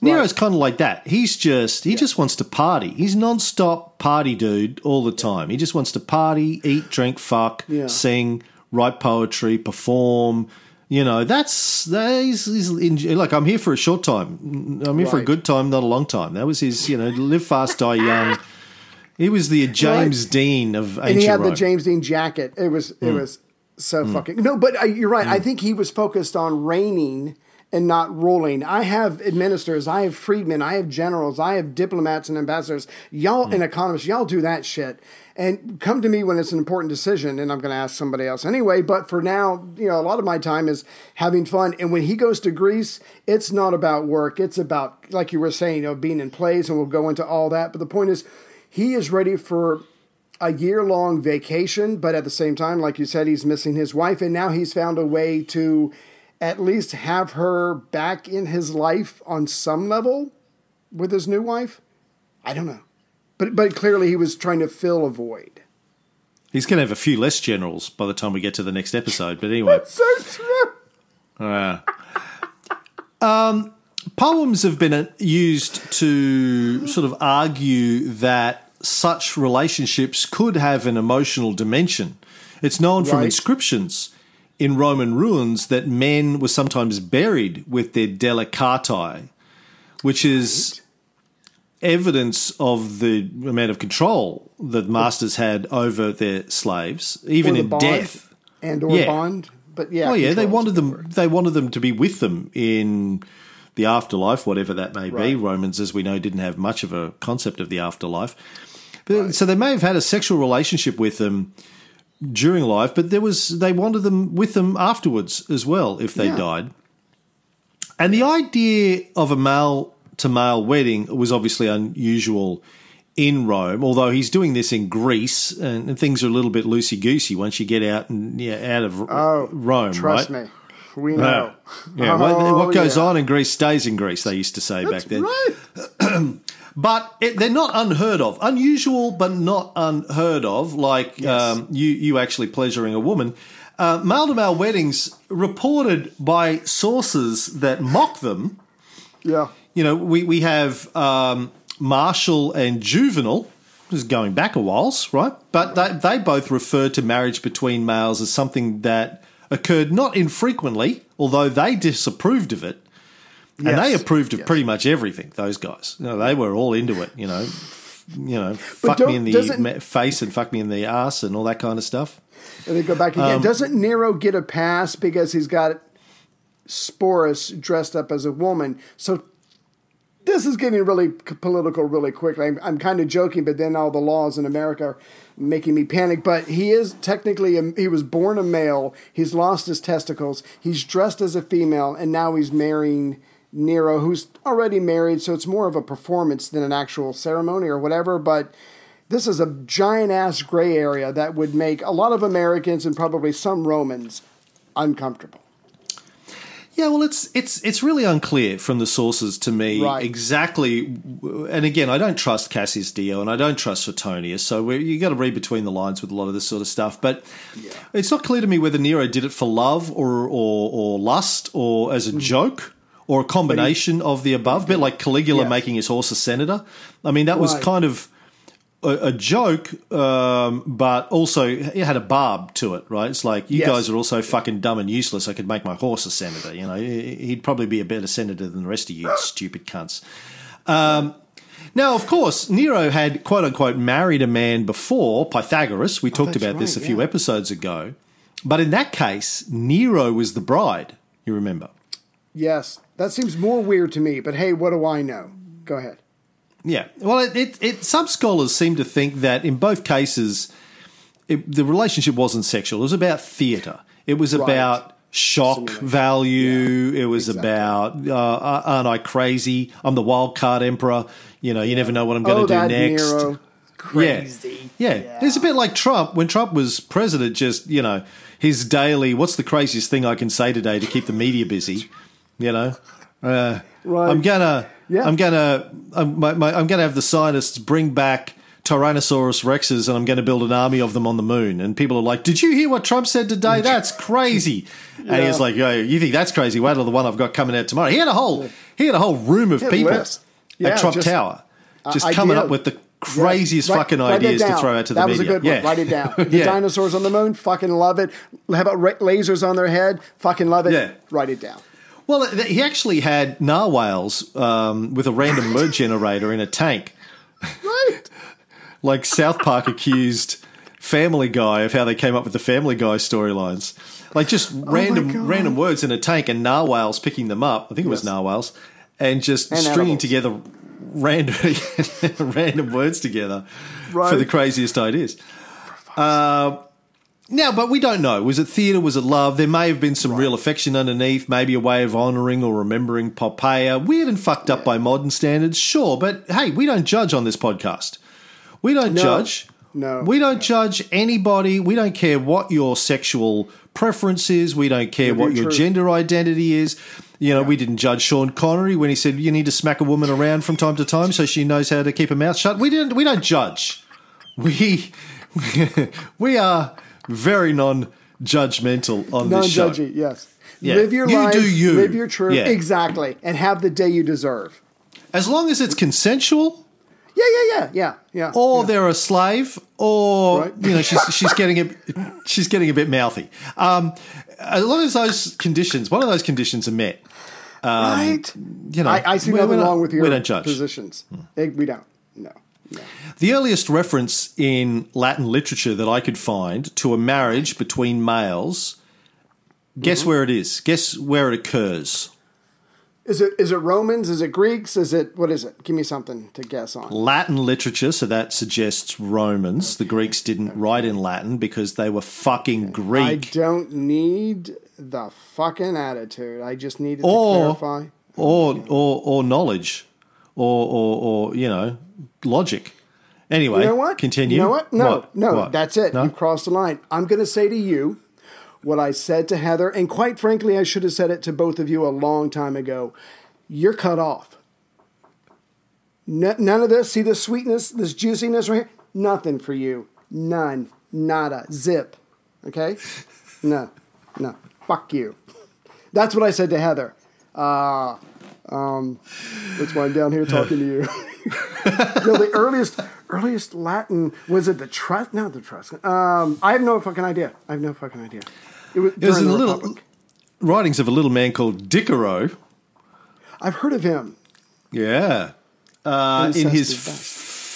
D: Nero's kind of like that. He's just he just wants to party. He's non-stop party dude all the time. He just wants to party, eat, drink, fuck,
E: Yeah.
D: sing, write poetry, perform. You know, that's that he's, he's in, like I'm here for a short time. I'm here for a good time, not a long time. That was his. You know, live fast, die young. [LAUGHS] He was the James Dean of ancient
E: and he had
D: Rome.
E: the James Dean jacket. It was it
D: Hmm.
E: was so fucking no. But uh, you're right. I think he was focused on reigning and not ruling. I have administrators. I have freedmen. I have generals. I have diplomats and ambassadors. Y'all
D: Hmm.
E: and economists. Y'all do that shit. And come to me when it's an important decision, and I'm going to ask somebody else anyway. But for now, you know, a lot of my time is having fun. And when he goes to Greece, it's not about work. It's about, like you were saying, you know, being in plays, and we'll go into all that. But the point is, he is ready for a year long vacation, but at the same time, like you said, he's missing his wife, and now he's found a way to at least have her back in his life on some level with his new wife. I don't know. But but clearly he was trying to fill a void.
D: He's going to have a few less generals by the time we get to the next episode. But anyway,
E: So true.
D: Uh, [LAUGHS] um, poems have been uh, used to sort of argue that such relationships could have an emotional dimension. It's known from inscriptions in Roman ruins that men were sometimes buried with their delicati, which is evidence of the amount of control that masters had over their slaves, even
E: the
D: in death.
E: and or
D: Yeah.
E: bond. But yeah.
D: Oh yeah, they wanted them. They wanted them to be with them in the afterlife, whatever that may be.
E: Right.
D: Romans, as we know, didn't have much of a concept of the afterlife, but, so they may have had a sexual relationship with them during life, but there was they wanted them with them afterwards as well if they
E: Yeah.
D: died. And the idea of a male to male wedding was obviously unusual in Rome, although he's doing this in Greece, and, and things are a little bit loosey goosey once you get out and yeah, out of
E: Oh,
D: Rome.
E: Trust
D: right?
E: me. We know.
D: Yeah, what,
E: Oh,
D: what goes
E: yeah.
D: on in Greece stays in Greece. They used to say back then.
E: Right. [CLEARS THROAT]
D: But it, they're not unheard of. Unusual, but not unheard of. Like um, you, you actually pleasuring a woman. Uh, male to male weddings reported by sources that mock them.
E: Yeah.
D: You know, we we have um, Martial and Juvenal. Is going back a whiles, right? But they, they both refer to marriage between males as something that occurred not infrequently, although they disapproved of it. And
E: Yes.
D: they approved of
E: Yes.
D: pretty much everything. Those guys, you know, they were all into it. You know, you know, fuck me in the
E: doesn't-
D: face and fuck me in the ass and all that kind of stuff.
E: And they go back
D: Um,
E: again. Doesn't Nero get a pass because he's got Sporus dressed up as a woman? So this is getting really political really quickly. I'm, I'm kind of joking, but then all the laws in America are making me panic. But he is technically, a, he was born a male. He's lost his testicles. He's dressed as a female, and now he's marrying Nero, who's already married. So it's more of a performance than an actual ceremony or whatever. But this is a giant ass gray area that would make a lot of Americans and probably some Romans uncomfortable.
D: Yeah, well, it's it's it's really unclear from the sources to me
E: Right.
D: exactly. And again, I don't trust Cassius Dio, and I don't trust Suetonius, so you got to read between the lines with a lot of this sort of stuff. But it's not clear to me whether Nero did it for love or or, or lust or as a mm. joke. Or a combination of the above, a bit like Caligula
E: Yes.
D: making his horse a senator. I mean, that was
E: Right.
D: kind of a, a joke, um, but also it had a barb to it, right? It's like you
E: Yes.
D: guys are also fucking dumb and useless. I could make my horse a senator. You know, He- he'd probably be a better senator than the rest of you [COUGHS] stupid cunts. Um, now, of course, Nero had quote unquote married a man before Pythagoras. We talked
E: Oh,
D: about this a
E: right,
D: few
E: yeah.
D: episodes ago, but in that case, Nero was the bride. You remember?
E: Yes, that seems more weird to me, but hey, what do I know? Go ahead.
D: Yeah. Well, it, it, it some scholars seem to think that in both cases, it, the relationship wasn't sexual. It was about theatre. It was
E: Right.
D: about shock
E: Simulation.
D: value. it was
E: exactly.
D: about uh, aren't I crazy? I'm the wild card emperor. You know, you never know what I'm going
E: oh,
D: to do
E: that
D: next.
E: Nero. Crazy.
D: Yeah. yeah. It's a bit like Trump. When Trump was president, just, you know, his daily, what's the craziest thing I can say today to keep the media busy? You know? Uh,
E: Right.
D: I'm gonna,
E: Yeah.
D: I'm gonna, I'm, my, my, I'm gonna have the scientists bring back Tyrannosaurus rexes, and I'm going to build an army of them on the moon. And people are like, "Did you hear what Trump said today? That's crazy." [LAUGHS] And he's like, "Oh, you think that's crazy? Wait till the one I've got coming out tomorrow." He had a whole, he had a whole room of people.
E: Yeah,
D: at Trump
E: just,
D: Tower, just
E: uh,
D: coming
E: idea.
D: up with the craziest.
E: Write-
D: fucking
E: write that
D: ideas to throw out to the
E: that
D: media.
E: was a good
D: yeah.
E: one. Write it down. [LAUGHS] The
D: Yeah.
E: dinosaurs on the moon, fucking love it. How about lasers on their head? Fucking love it.
D: Yeah.
E: Write it down.
D: Well, he actually had narwhals um, with a random word generator in a tank,
E: Right. [LAUGHS]
D: like South Park accused Family Guy of how they came up with the Family Guy storylines. Like just
E: Oh
D: random random words in a tank and narwhals picking them up. I think it was
E: Yes.
D: narwhals, and just
E: And
D: stringing
E: animals.
D: together random [LAUGHS] random words together for the craziest ideas. Uh, now, but we don't know. Was it theatre? Was it love? There may have been some real affection underneath, maybe a way of honouring or remembering Poppaea. Weird and fucked up by modern standards, sure. But hey, we don't judge on this podcast. We don't judge.
E: No.
D: We don't judge anybody. We don't care what your sexual preference is. We don't care what
E: your
D: gender identity is. You know, we didn't judge Sean Connery when he said you need to smack a woman around from time to time so she knows how to keep her mouth shut. We didn't. We don't judge. We [LAUGHS] we are very non-judgmental on this show.
E: Non-judgy. Yes.
D: Yeah.
E: Live your
D: You
E: life.
D: do you.
E: Live your truth.
D: Yeah.
E: Exactly. And have the day you deserve.
D: As long as it's consensual,
E: Yeah, yeah, yeah, yeah, yeah.
D: or they're a slave, or
E: Right.
D: you know she's she's getting a she's getting a bit mouthy. Um, as long as those conditions, one of those conditions are met,
E: right.
D: you know,
E: I, I see
D: we-
E: nothing wrong with your
D: we don't judge.
E: positions. Eh, We don't. No. No.
D: The earliest reference in Latin literature that I could find to a marriage between males, guess
E: Mm-hmm.
D: where it is? Guess where it occurs?
E: Is it is it Romans? Is it Greeks? Is it what is it? Give me something to guess on.
D: Latin literature, so that suggests Romans. The Greeks didn't write in Latin because they were fucking Greek.
E: I don't need the fucking attitude. I just needed
D: Or-
E: to clarify.
D: or or or knowledge, or or, or you know logic. Anyway,
E: You know what?
D: Continue.
E: You know what? No,
D: What?
E: no,
D: What?
E: that's it.
D: No?
E: You've crossed the line. I'm going to say to you what I said to Heather, and quite frankly, I should have said it to both of you a long time ago. You're cut off. N- none of this. See this sweetness, this juiciness right here? Nothing for you. None. Nada. Zip. Okay? No. No. Fuck you. That's what I said to Heather. Uh, um, that's why I'm down here talking to you. [LAUGHS] no, the earliest earliest Latin was it the trust? No, the trust. Um, I have no fucking idea. I have no fucking idea. It was,
D: It was a
E: the
D: little
E: Republic.
D: writings of a little man called Cicero.
E: I've heard of him.
D: Yeah, uh, in his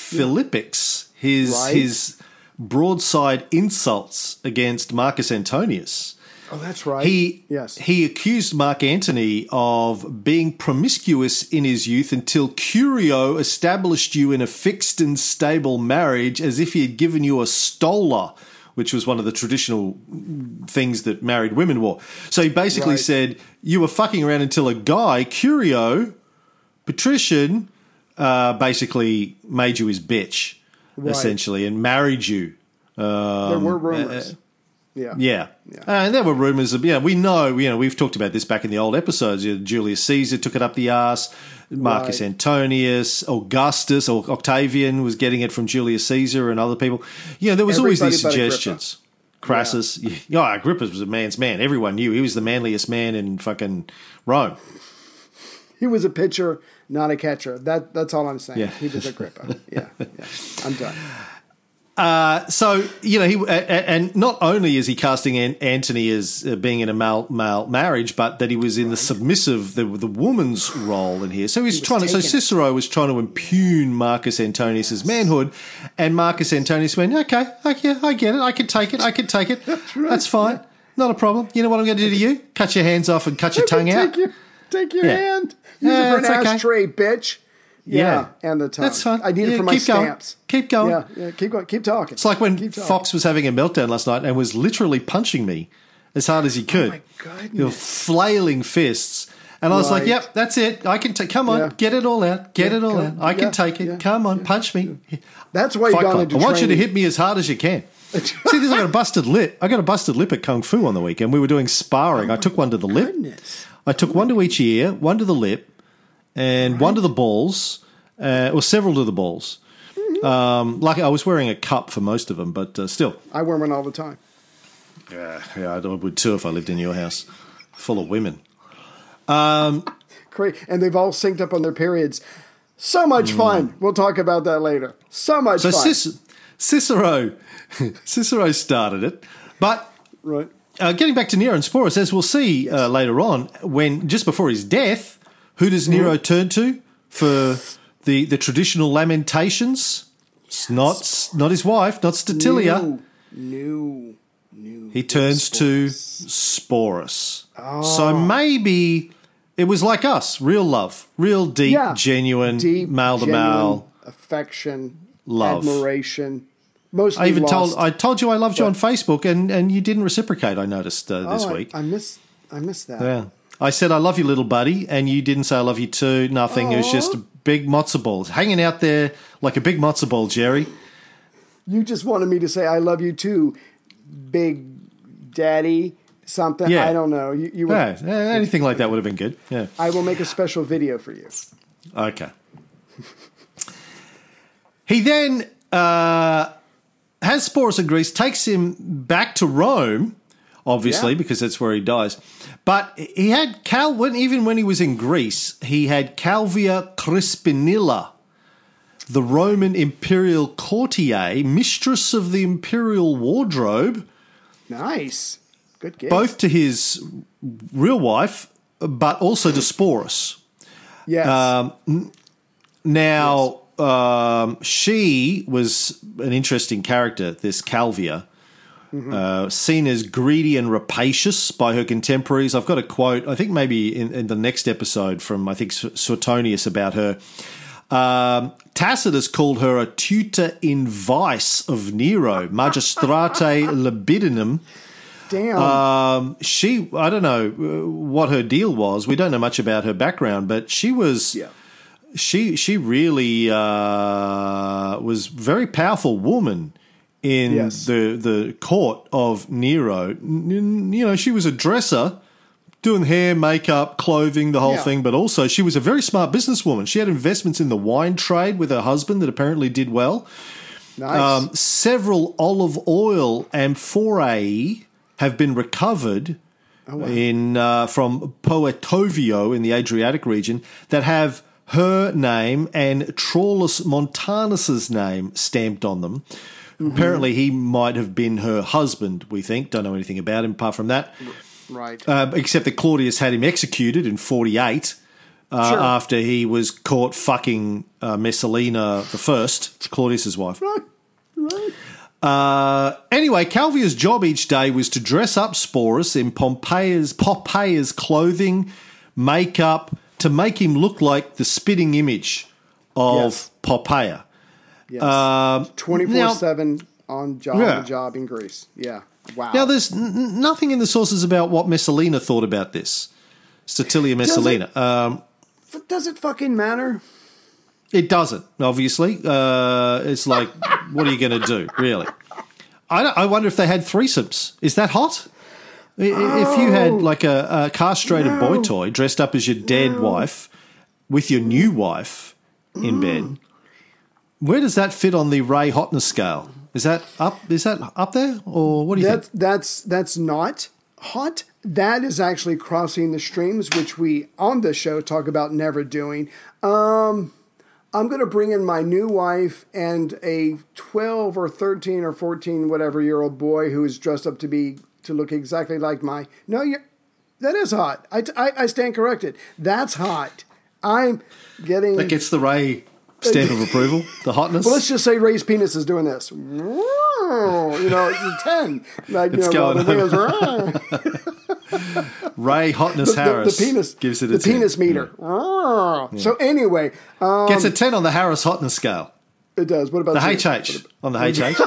D: Philippics, his
E: Right.
D: his broadside insults against Marcus Antonius.
E: Oh, that's right.
D: He
E: yes.
D: he accused Mark Antony of being promiscuous in his youth until Curio established you in a fixed and stable marriage as if he had given you a stola, which was one of the traditional things that married women wore. So he basically
E: Right.
D: said you were fucking around until a guy, Curio, patrician, uh, basically made you his bitch,
E: Right.
D: essentially, and married you.
E: there were um, rumors. Uh, uh, yeah.
D: Um, Yeah. Uh, and there were rumors of, yeah, we know, you know, we've talked about this back in the old episodes. You know, Julius Caesar took it up the arse. Marcus
E: Right.
D: Antonius, Augustus, or Octavian was getting it from Julius Caesar and other people. You know, there was always these suggestions. Crassus. Yeah. [LAUGHS] yeah, Agrippa was a man's man. Everyone knew he was the manliest man in fucking Rome.
E: He was a pitcher, not a catcher. That that's all I'm saying.
D: Yeah.
E: He was Agrippa. [LAUGHS] yeah, yeah. I'm done.
D: So you know he, and not only is he casting An- Antony as uh, being in a male male marriage, but that he was in the submissive, the the woman's role in here. So he's trying to. So. Cicero was trying to impugn Marcus Antonius's manhood, and Marcus Antonius went, "Okay, okay, I get it. I can take it. I can take it. [LAUGHS] That's, fine. Not a problem. You know what I'm going to do to you? Cut your hands off and cut your tongue
E: take
D: out.
E: Your, take your
D: Yeah.
E: hand. Use
D: Yeah,
E: it for an
D: okay.
E: ashtray, bitch. Yeah,
D: Yeah.
E: and the tongue.
D: That's fine.
E: I need it
D: Yeah,
E: for my
D: keep going.
E: stamps.
D: Keep going.
E: Yeah, yeah. Keep going. Keep talking.
D: It's like when Fox was having a meltdown last night and was literally punching me as hard as he oh could.
E: Oh my goodness.
D: You know, flailing fists. And I was like, "Yep, that's it. I can take. Come on,
E: Yeah.
D: get it all out. Get
E: Yeah,
D: it all
E: come
D: out. I can
E: Yeah,
D: take it. Come on, punch me.
E: That's why you
D: Fight
E: gone
D: Club.
E: into
D: I want you to hit me as hard as you can. [LAUGHS] See, this I got a busted lip. I got a busted lip at Kung Fu on the weekend. We were doing sparring. Oh I took one to the lip.
E: Oh
D: I took one to each ear, one to the lip, and one to the balls, uh, or several to the balls.
E: Mm-hmm.
D: Um, like I was wearing a cup for most of them, but uh, still.
E: I wear one all the time.
D: Yeah, yeah, I would too if I lived in your house, full of women. [LAUGHS]
E: Great, and they've all synced up on their periods. So much fun. We'll talk about that later. So much
D: Mm. So
E: fun.
D: Cic- Cicero, [LAUGHS] Cicero started it, but
E: right.
D: uh, getting back to Nero and Sporus, as we'll see uh, later on, when just before his death, who does Nero
E: Mm-hmm.
D: turn to for the the traditional lamentations? It's not not his wife, not Statilia.
E: New. New.
D: He turns to Sporus. So maybe it was like us, real love, real deep,
E: Yeah.
D: genuine,
E: Deep,
D: male to male.
E: affection,
D: Love.
E: admiration. Mostly
D: I even
E: lost.
D: told I told you I loved you on Facebook, and, and you didn't reciprocate. I noticed uh, this
E: Oh, I-
D: week.
E: I, miss. I miss that.
D: yeah, I said I love you, little buddy, and you didn't say I love you too. Nothing. It was just a big matzo ball hanging out there like a big matzo ball, Jerry.
E: You just wanted me to say I love you too, big daddy. Something
D: Yeah.
E: I don't know. You, you were,
D: Yeah, anything like that would have been good. Yeah.
E: I will make a special video for you.
D: Okay. he then uh, has Sporus in Greece, takes him back to Rome, obviously,
E: Yeah.
D: because that's where he dies. But he had Cal when even when he was in Greece, he had Calvia Crispinilla, the Roman imperial courtier, mistress of the imperial wardrobe,
E: Nice, good gig.
D: both to his real wife, but also to Sporus.
E: yes.
D: Um, Now, um, she was an interesting character, this Calvia, uh, seen as greedy and rapacious by her contemporaries. I've got a quote, I think maybe in, in the next episode from, I think, Suetonius about her. Um, Tacitus called her a tutor in vice of Nero, magistra [LAUGHS] libidinum.
E: Damn.
D: Um, she, I don't know uh, what her deal was. We don't know much about her background, but she was
E: yeah.
D: she she really uh, was very powerful woman in
E: Yes.
D: the the court of Nero. N- You know, she was a dresser, doing hair, makeup, clothing, the whole
E: Yeah.
D: thing. But also, she was a very smart businesswoman. She had investments in the wine trade with her husband that apparently did well.
E: Nice.
D: Um, several olive oil amphorae have been recovered
E: Oh,
D: in uh, from Poetovio in the Adriatic region that have her name and Traulus Montanus's name stamped on them.
E: Mm-hmm.
D: Apparently, he might have been her husband. We think don't know anything about him apart from that,
E: right.
D: uh, except that Claudius had him executed in forty eight. Uh,
E: Sure.
D: After he was caught fucking uh, Messalina the first, Claudius's wife.
E: Right.
D: Uh, anyway, Calvia's job each day was to dress up Sporus in Pompeia's, Poppaea's clothing, makeup, to make him look like the spitting image of
E: Yes. Yes.
D: Um,
E: Twenty four seven on job
D: Yeah.
E: the job in Greece. Yeah. Wow.
D: Now, there's n- nothing in the sources about what Messalina thought about this. Statilia Messalina. Um,
E: But does it fucking matter?
D: It doesn't, obviously. Uh, it's like, [LAUGHS] what are you going to do, really? I, don't, I wonder if they had threesomes. Is that hot? I- If you had like a, a castrated boy toy dressed up as your dead wife with your new wife in bed, where does that fit on the Ray hotness scale? Is that up? Is that up there, or what do you
E: That's
D: think?
E: that's that's not hot. That is actually crossing the streams, which we on this show talk about never doing. Um, I'm going to bring in my new wife and a 12 or 13 or 14 whatever year old boy who is dressed up to be to look exactly like my. No, you that is hot. I, I, I stand corrected. That's hot. I'm getting.
D: That gets the Ray stamp of approval. The hotness.
E: well, let's just say Ray's penis is doing this. You know, it's a 10. Like,
D: It's
E: you know,
D: going
E: Williams, [LAUGHS]
D: Ray hotness
E: the, the-
D: Harris
E: the penis
D: gives it a
E: the
D: 10.
E: penis meter. So anyway, um,
D: Gets a ten on the Harris hotness scale.
E: it does. What about
D: The? HH on the HH.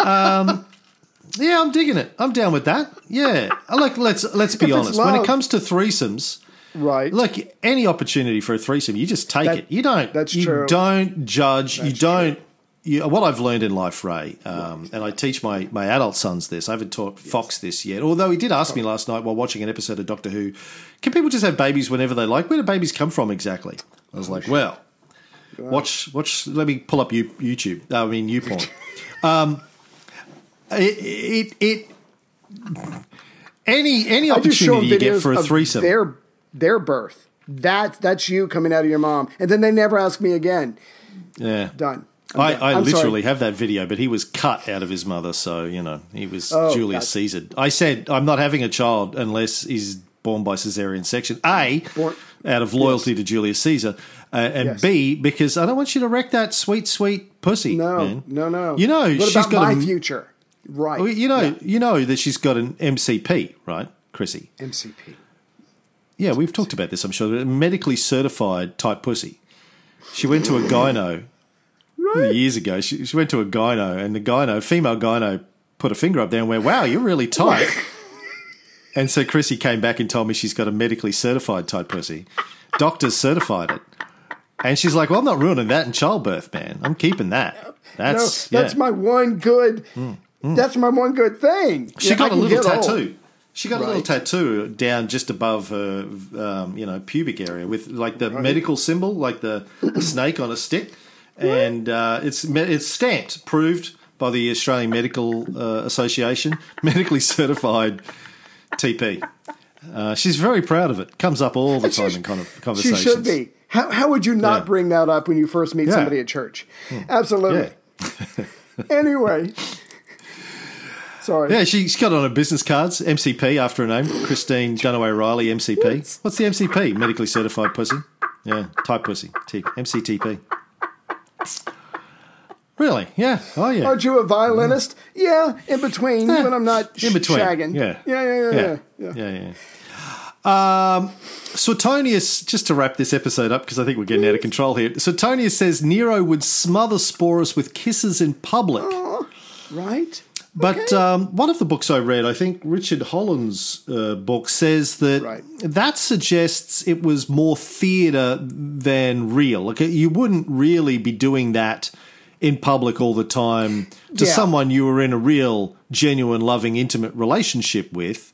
D: [LAUGHS] um, yeah, I'm digging it. I'm down with that. Yeah, like. Let's let's be
E: If
D: honest. When it comes to threesomes,
E: Right.
D: look, any opportunity for a threesome, you just take
E: That-
D: it. You don't.
E: that's
D: you
E: true.
D: don't judge. you don't. You, what I've learned in life, Ray, um, and I teach my, my adult sons this. I haven't taught Fox this yet. Although he did ask me last night while watching an episode of Doctor Who, can people just have babies whenever they like? Where do babies come from exactly? I was like, well, watch watch. Let me pull up YouTube. I mean, YouPorn. [LAUGHS] um, it, it it any any
E: I just show
D: opportunity you get for a threesome.
E: Their their birth. That that's you coming out of your mom, and then they never ask me again.
D: Yeah.
E: Done. I'm
D: I,
E: done.
D: I
E: I'm sorry.
D: literally have that video, but he was cut out of his mother, so you know he was
E: Oh,
D: Julius
E: gotcha.
D: Caesar. I said I'm not having a child unless he's born by cesarean section. A,
E: Born-
D: out of loyalty to Julius Caesar, uh, and
E: Yes.
D: B, because I don't want you to wreck that sweet, sweet pussy.
E: No,
D: man.
E: no, no.
D: You know
E: what
D: she's
E: about
D: got
E: my
D: a,
E: future? Right.
D: You know,
E: Yeah.
D: you know that she's got an MCP, right, Chrissy?
E: MCP.
D: Yeah, we've talked about this. I'm sure. A medically certified type pussy. She went to a gyno years ago. She, she went to a gyno, and the gyno, female gyno, put a finger up there and went, "Wow, you're really tight." [LAUGHS] and so Chrissy came back and told me she's got a medically certified type pussy. Doctors certified it, and she's like, "Well, I'm not ruining that in childbirth, man. I'm keeping that. That's
E: no, that's
D: yeah.
E: my one good. Mm, mm. That's my one good thing.
D: She
E: Yeah,
D: got a little
E: get old.
D: She got a little tattoo down just above her, um, you know, pubic area with like the medical symbol, like the [COUGHS] snake on a stick, and uh, it's it's stamped, proved by the Australian Medical uh, Association, [LAUGHS] medically certified TP. Uh, she's very proud of it. Comes up all the time in kind of conversations.
E: She should be. How, how would you not
D: Yeah.
E: bring that up when you first meet
D: Yeah. Hmm.
E: somebody at church? Absolutely. [LAUGHS] anyway. Sorry.
D: Yeah, she's got on her business cards, MCP after her name, Christine Dunaway Riley, MCP. What's the MCP? Medically certified pussy. Yeah, type pussy. T- MCTP. Really? Yeah. Oh, yeah.
E: Aren't you a violinist? Yeah, in between
D: Yeah.
E: when I'm not
D: In between.
E: shagging.
D: Yeah.
E: Yeah, yeah, yeah, yeah.
D: yeah.
E: yeah.
D: Yeah, yeah. Um, Suetonius, just to wrap this episode up, because I think we're getting out of control here. Suetonius says Nero would smother Sporus with kisses in public.
E: Right?
D: But
E: Okay.
D: um, one of the books I read, I think Richard Holland's uh, book, says that
E: Right.
D: that suggests it was more theatre than real. Like you wouldn't really be doing that in public all the time to
E: Yeah.
D: someone you were in a real, genuine, loving, intimate relationship with.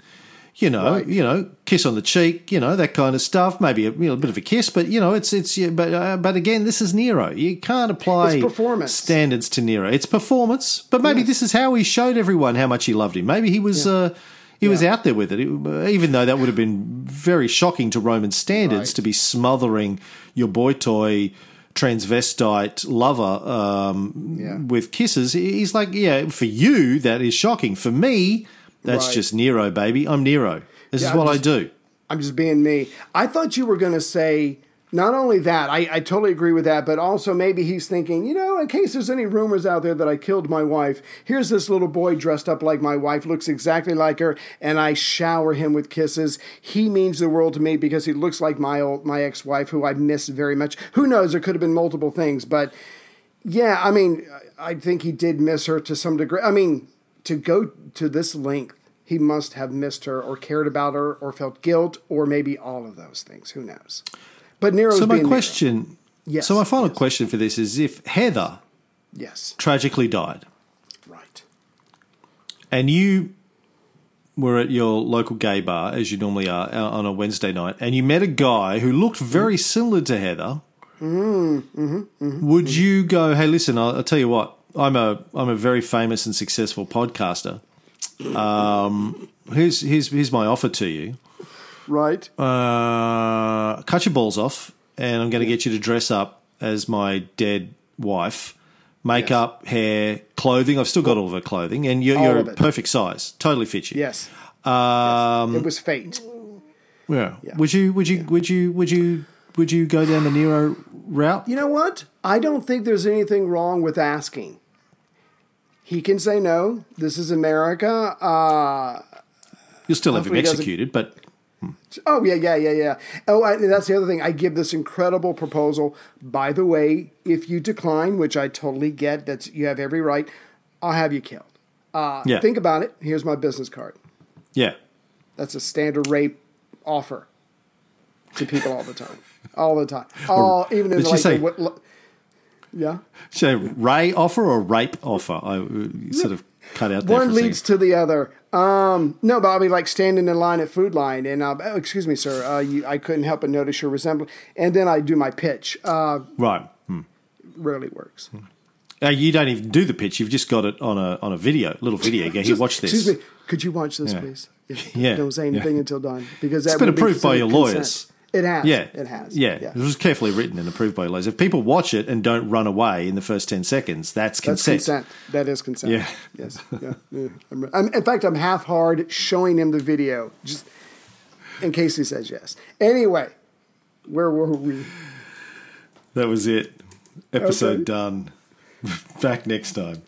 D: You know,
E: Right.
D: you know, kiss on the cheek, you know, that kind of stuff. Maybe a, you know, a bit of a kiss, but you know, it's it's. But uh, but again, this is Nero. You can't apply standards to Nero. It's performance, but maybe this is how he showed everyone how much he loved him. Maybe he was uh, he was out there with it, It- even though that would have been very shocking to Roman standards
E: Right.
D: to be smothering your boy toy transvestite lover um,
E: Yeah.
D: with kisses. He's like, yeah, for you that is shocking. For me, that's
E: Right.
D: just Nero, baby. I'm Nero. This
E: Yeah,
D: is what
E: I'm
D: I do.
E: I'm just being me. I thought you were going to say Not only that, I, I totally agree with that, but also maybe he's thinking, you know, in case there's any rumors out there that I killed my wife, here's this little boy dressed up like my wife, looks exactly like her, and I shower him with kisses. He means the world to me because he looks like my old my ex-wife, who I miss very much. Who knows? There could have been multiple things, but yeah, I mean, I think he did miss her to some degree. I mean, to go to this length, he must have missed her or cared about her or felt guilt or maybe all of those things. Who knows? But Nero's
D: So my
E: being Nero.
D: question,
E: Yes,
D: so my final
E: yes.
D: question for this is: if Heather
E: Yes,
D: tragically died,
E: right.
D: and you were at your local gay bar as you normally are uh, on a Wednesday night, and you met a guy who looked very similar to Heather,
E: Mm-hmm,
D: would you go, "Hey, listen, I'll, I'll tell you what, I'm a I'm a very famous and successful podcaster. Um, here's here's here's my offer to you.
E: Right.
D: Uh, cut your balls off, and I'm going to get you to dress up as my dead wife." Makeup, hair, clothing. I've still got all of her clothing, and you're, you're a perfect size. Totally fit you.
E: yes.
D: Um,
E: it was fate.
D: yeah. Would you? Would you? Would you? Would you? Would you go down the Nero route?
E: You know what? I don't think there's anything wrong with asking. He can say no. This is America. Uh,
D: You'll still have him
E: Hopefully he doesn't-
D: executed, but
E: oh yeah, yeah, yeah, yeah. Oh, I, that's the other thing. I give this incredible proposal. By the way, if you decline, which I totally get, that's you have every right. I'll have you killed. Uh,
D: yeah,
E: Think about it. Here's my business card.
D: yeah.
E: That's a standard rape offer to people all the time. All the time. All even in like
D: say-
E: the, yeah.
D: So Ray offer or rape offer? I uh, sort of cut out.
E: One leads to the other. Um, no, Bobby, like standing in line at Food Line, and uh, oh, excuse me, sir, uh, you, I couldn't help but notice your resemblance. And then I do my pitch. Uh,
D: right. Hmm.
E: rarely works.
D: Uh, you don't even do the pitch. You've just got it on a on a video, little video. Go here, watch this.
E: Excuse me, could you watch this,
D: Yeah.
E: please? Yeah.
D: Yeah,
E: Don't say anything until done because that
D: It's been
E: would be
D: approved by your
E: considered
D: lawyers.
E: Consent. It has.
D: Yeah,
E: it has.
D: Yeah. it was carefully written and approved by lawyers. If people watch it and don't run away in the first ten seconds, that's
E: That's
D: consent.
E: consent. That is consent.
D: Yeah.
E: Yes. Yeah. yeah. I'm, I'm, in fact, I'm half hard showing him the video just in case he says yes. Anyway, where were we?
D: That was it. Episode
E: Okay.
D: done. [LAUGHS] Back next time.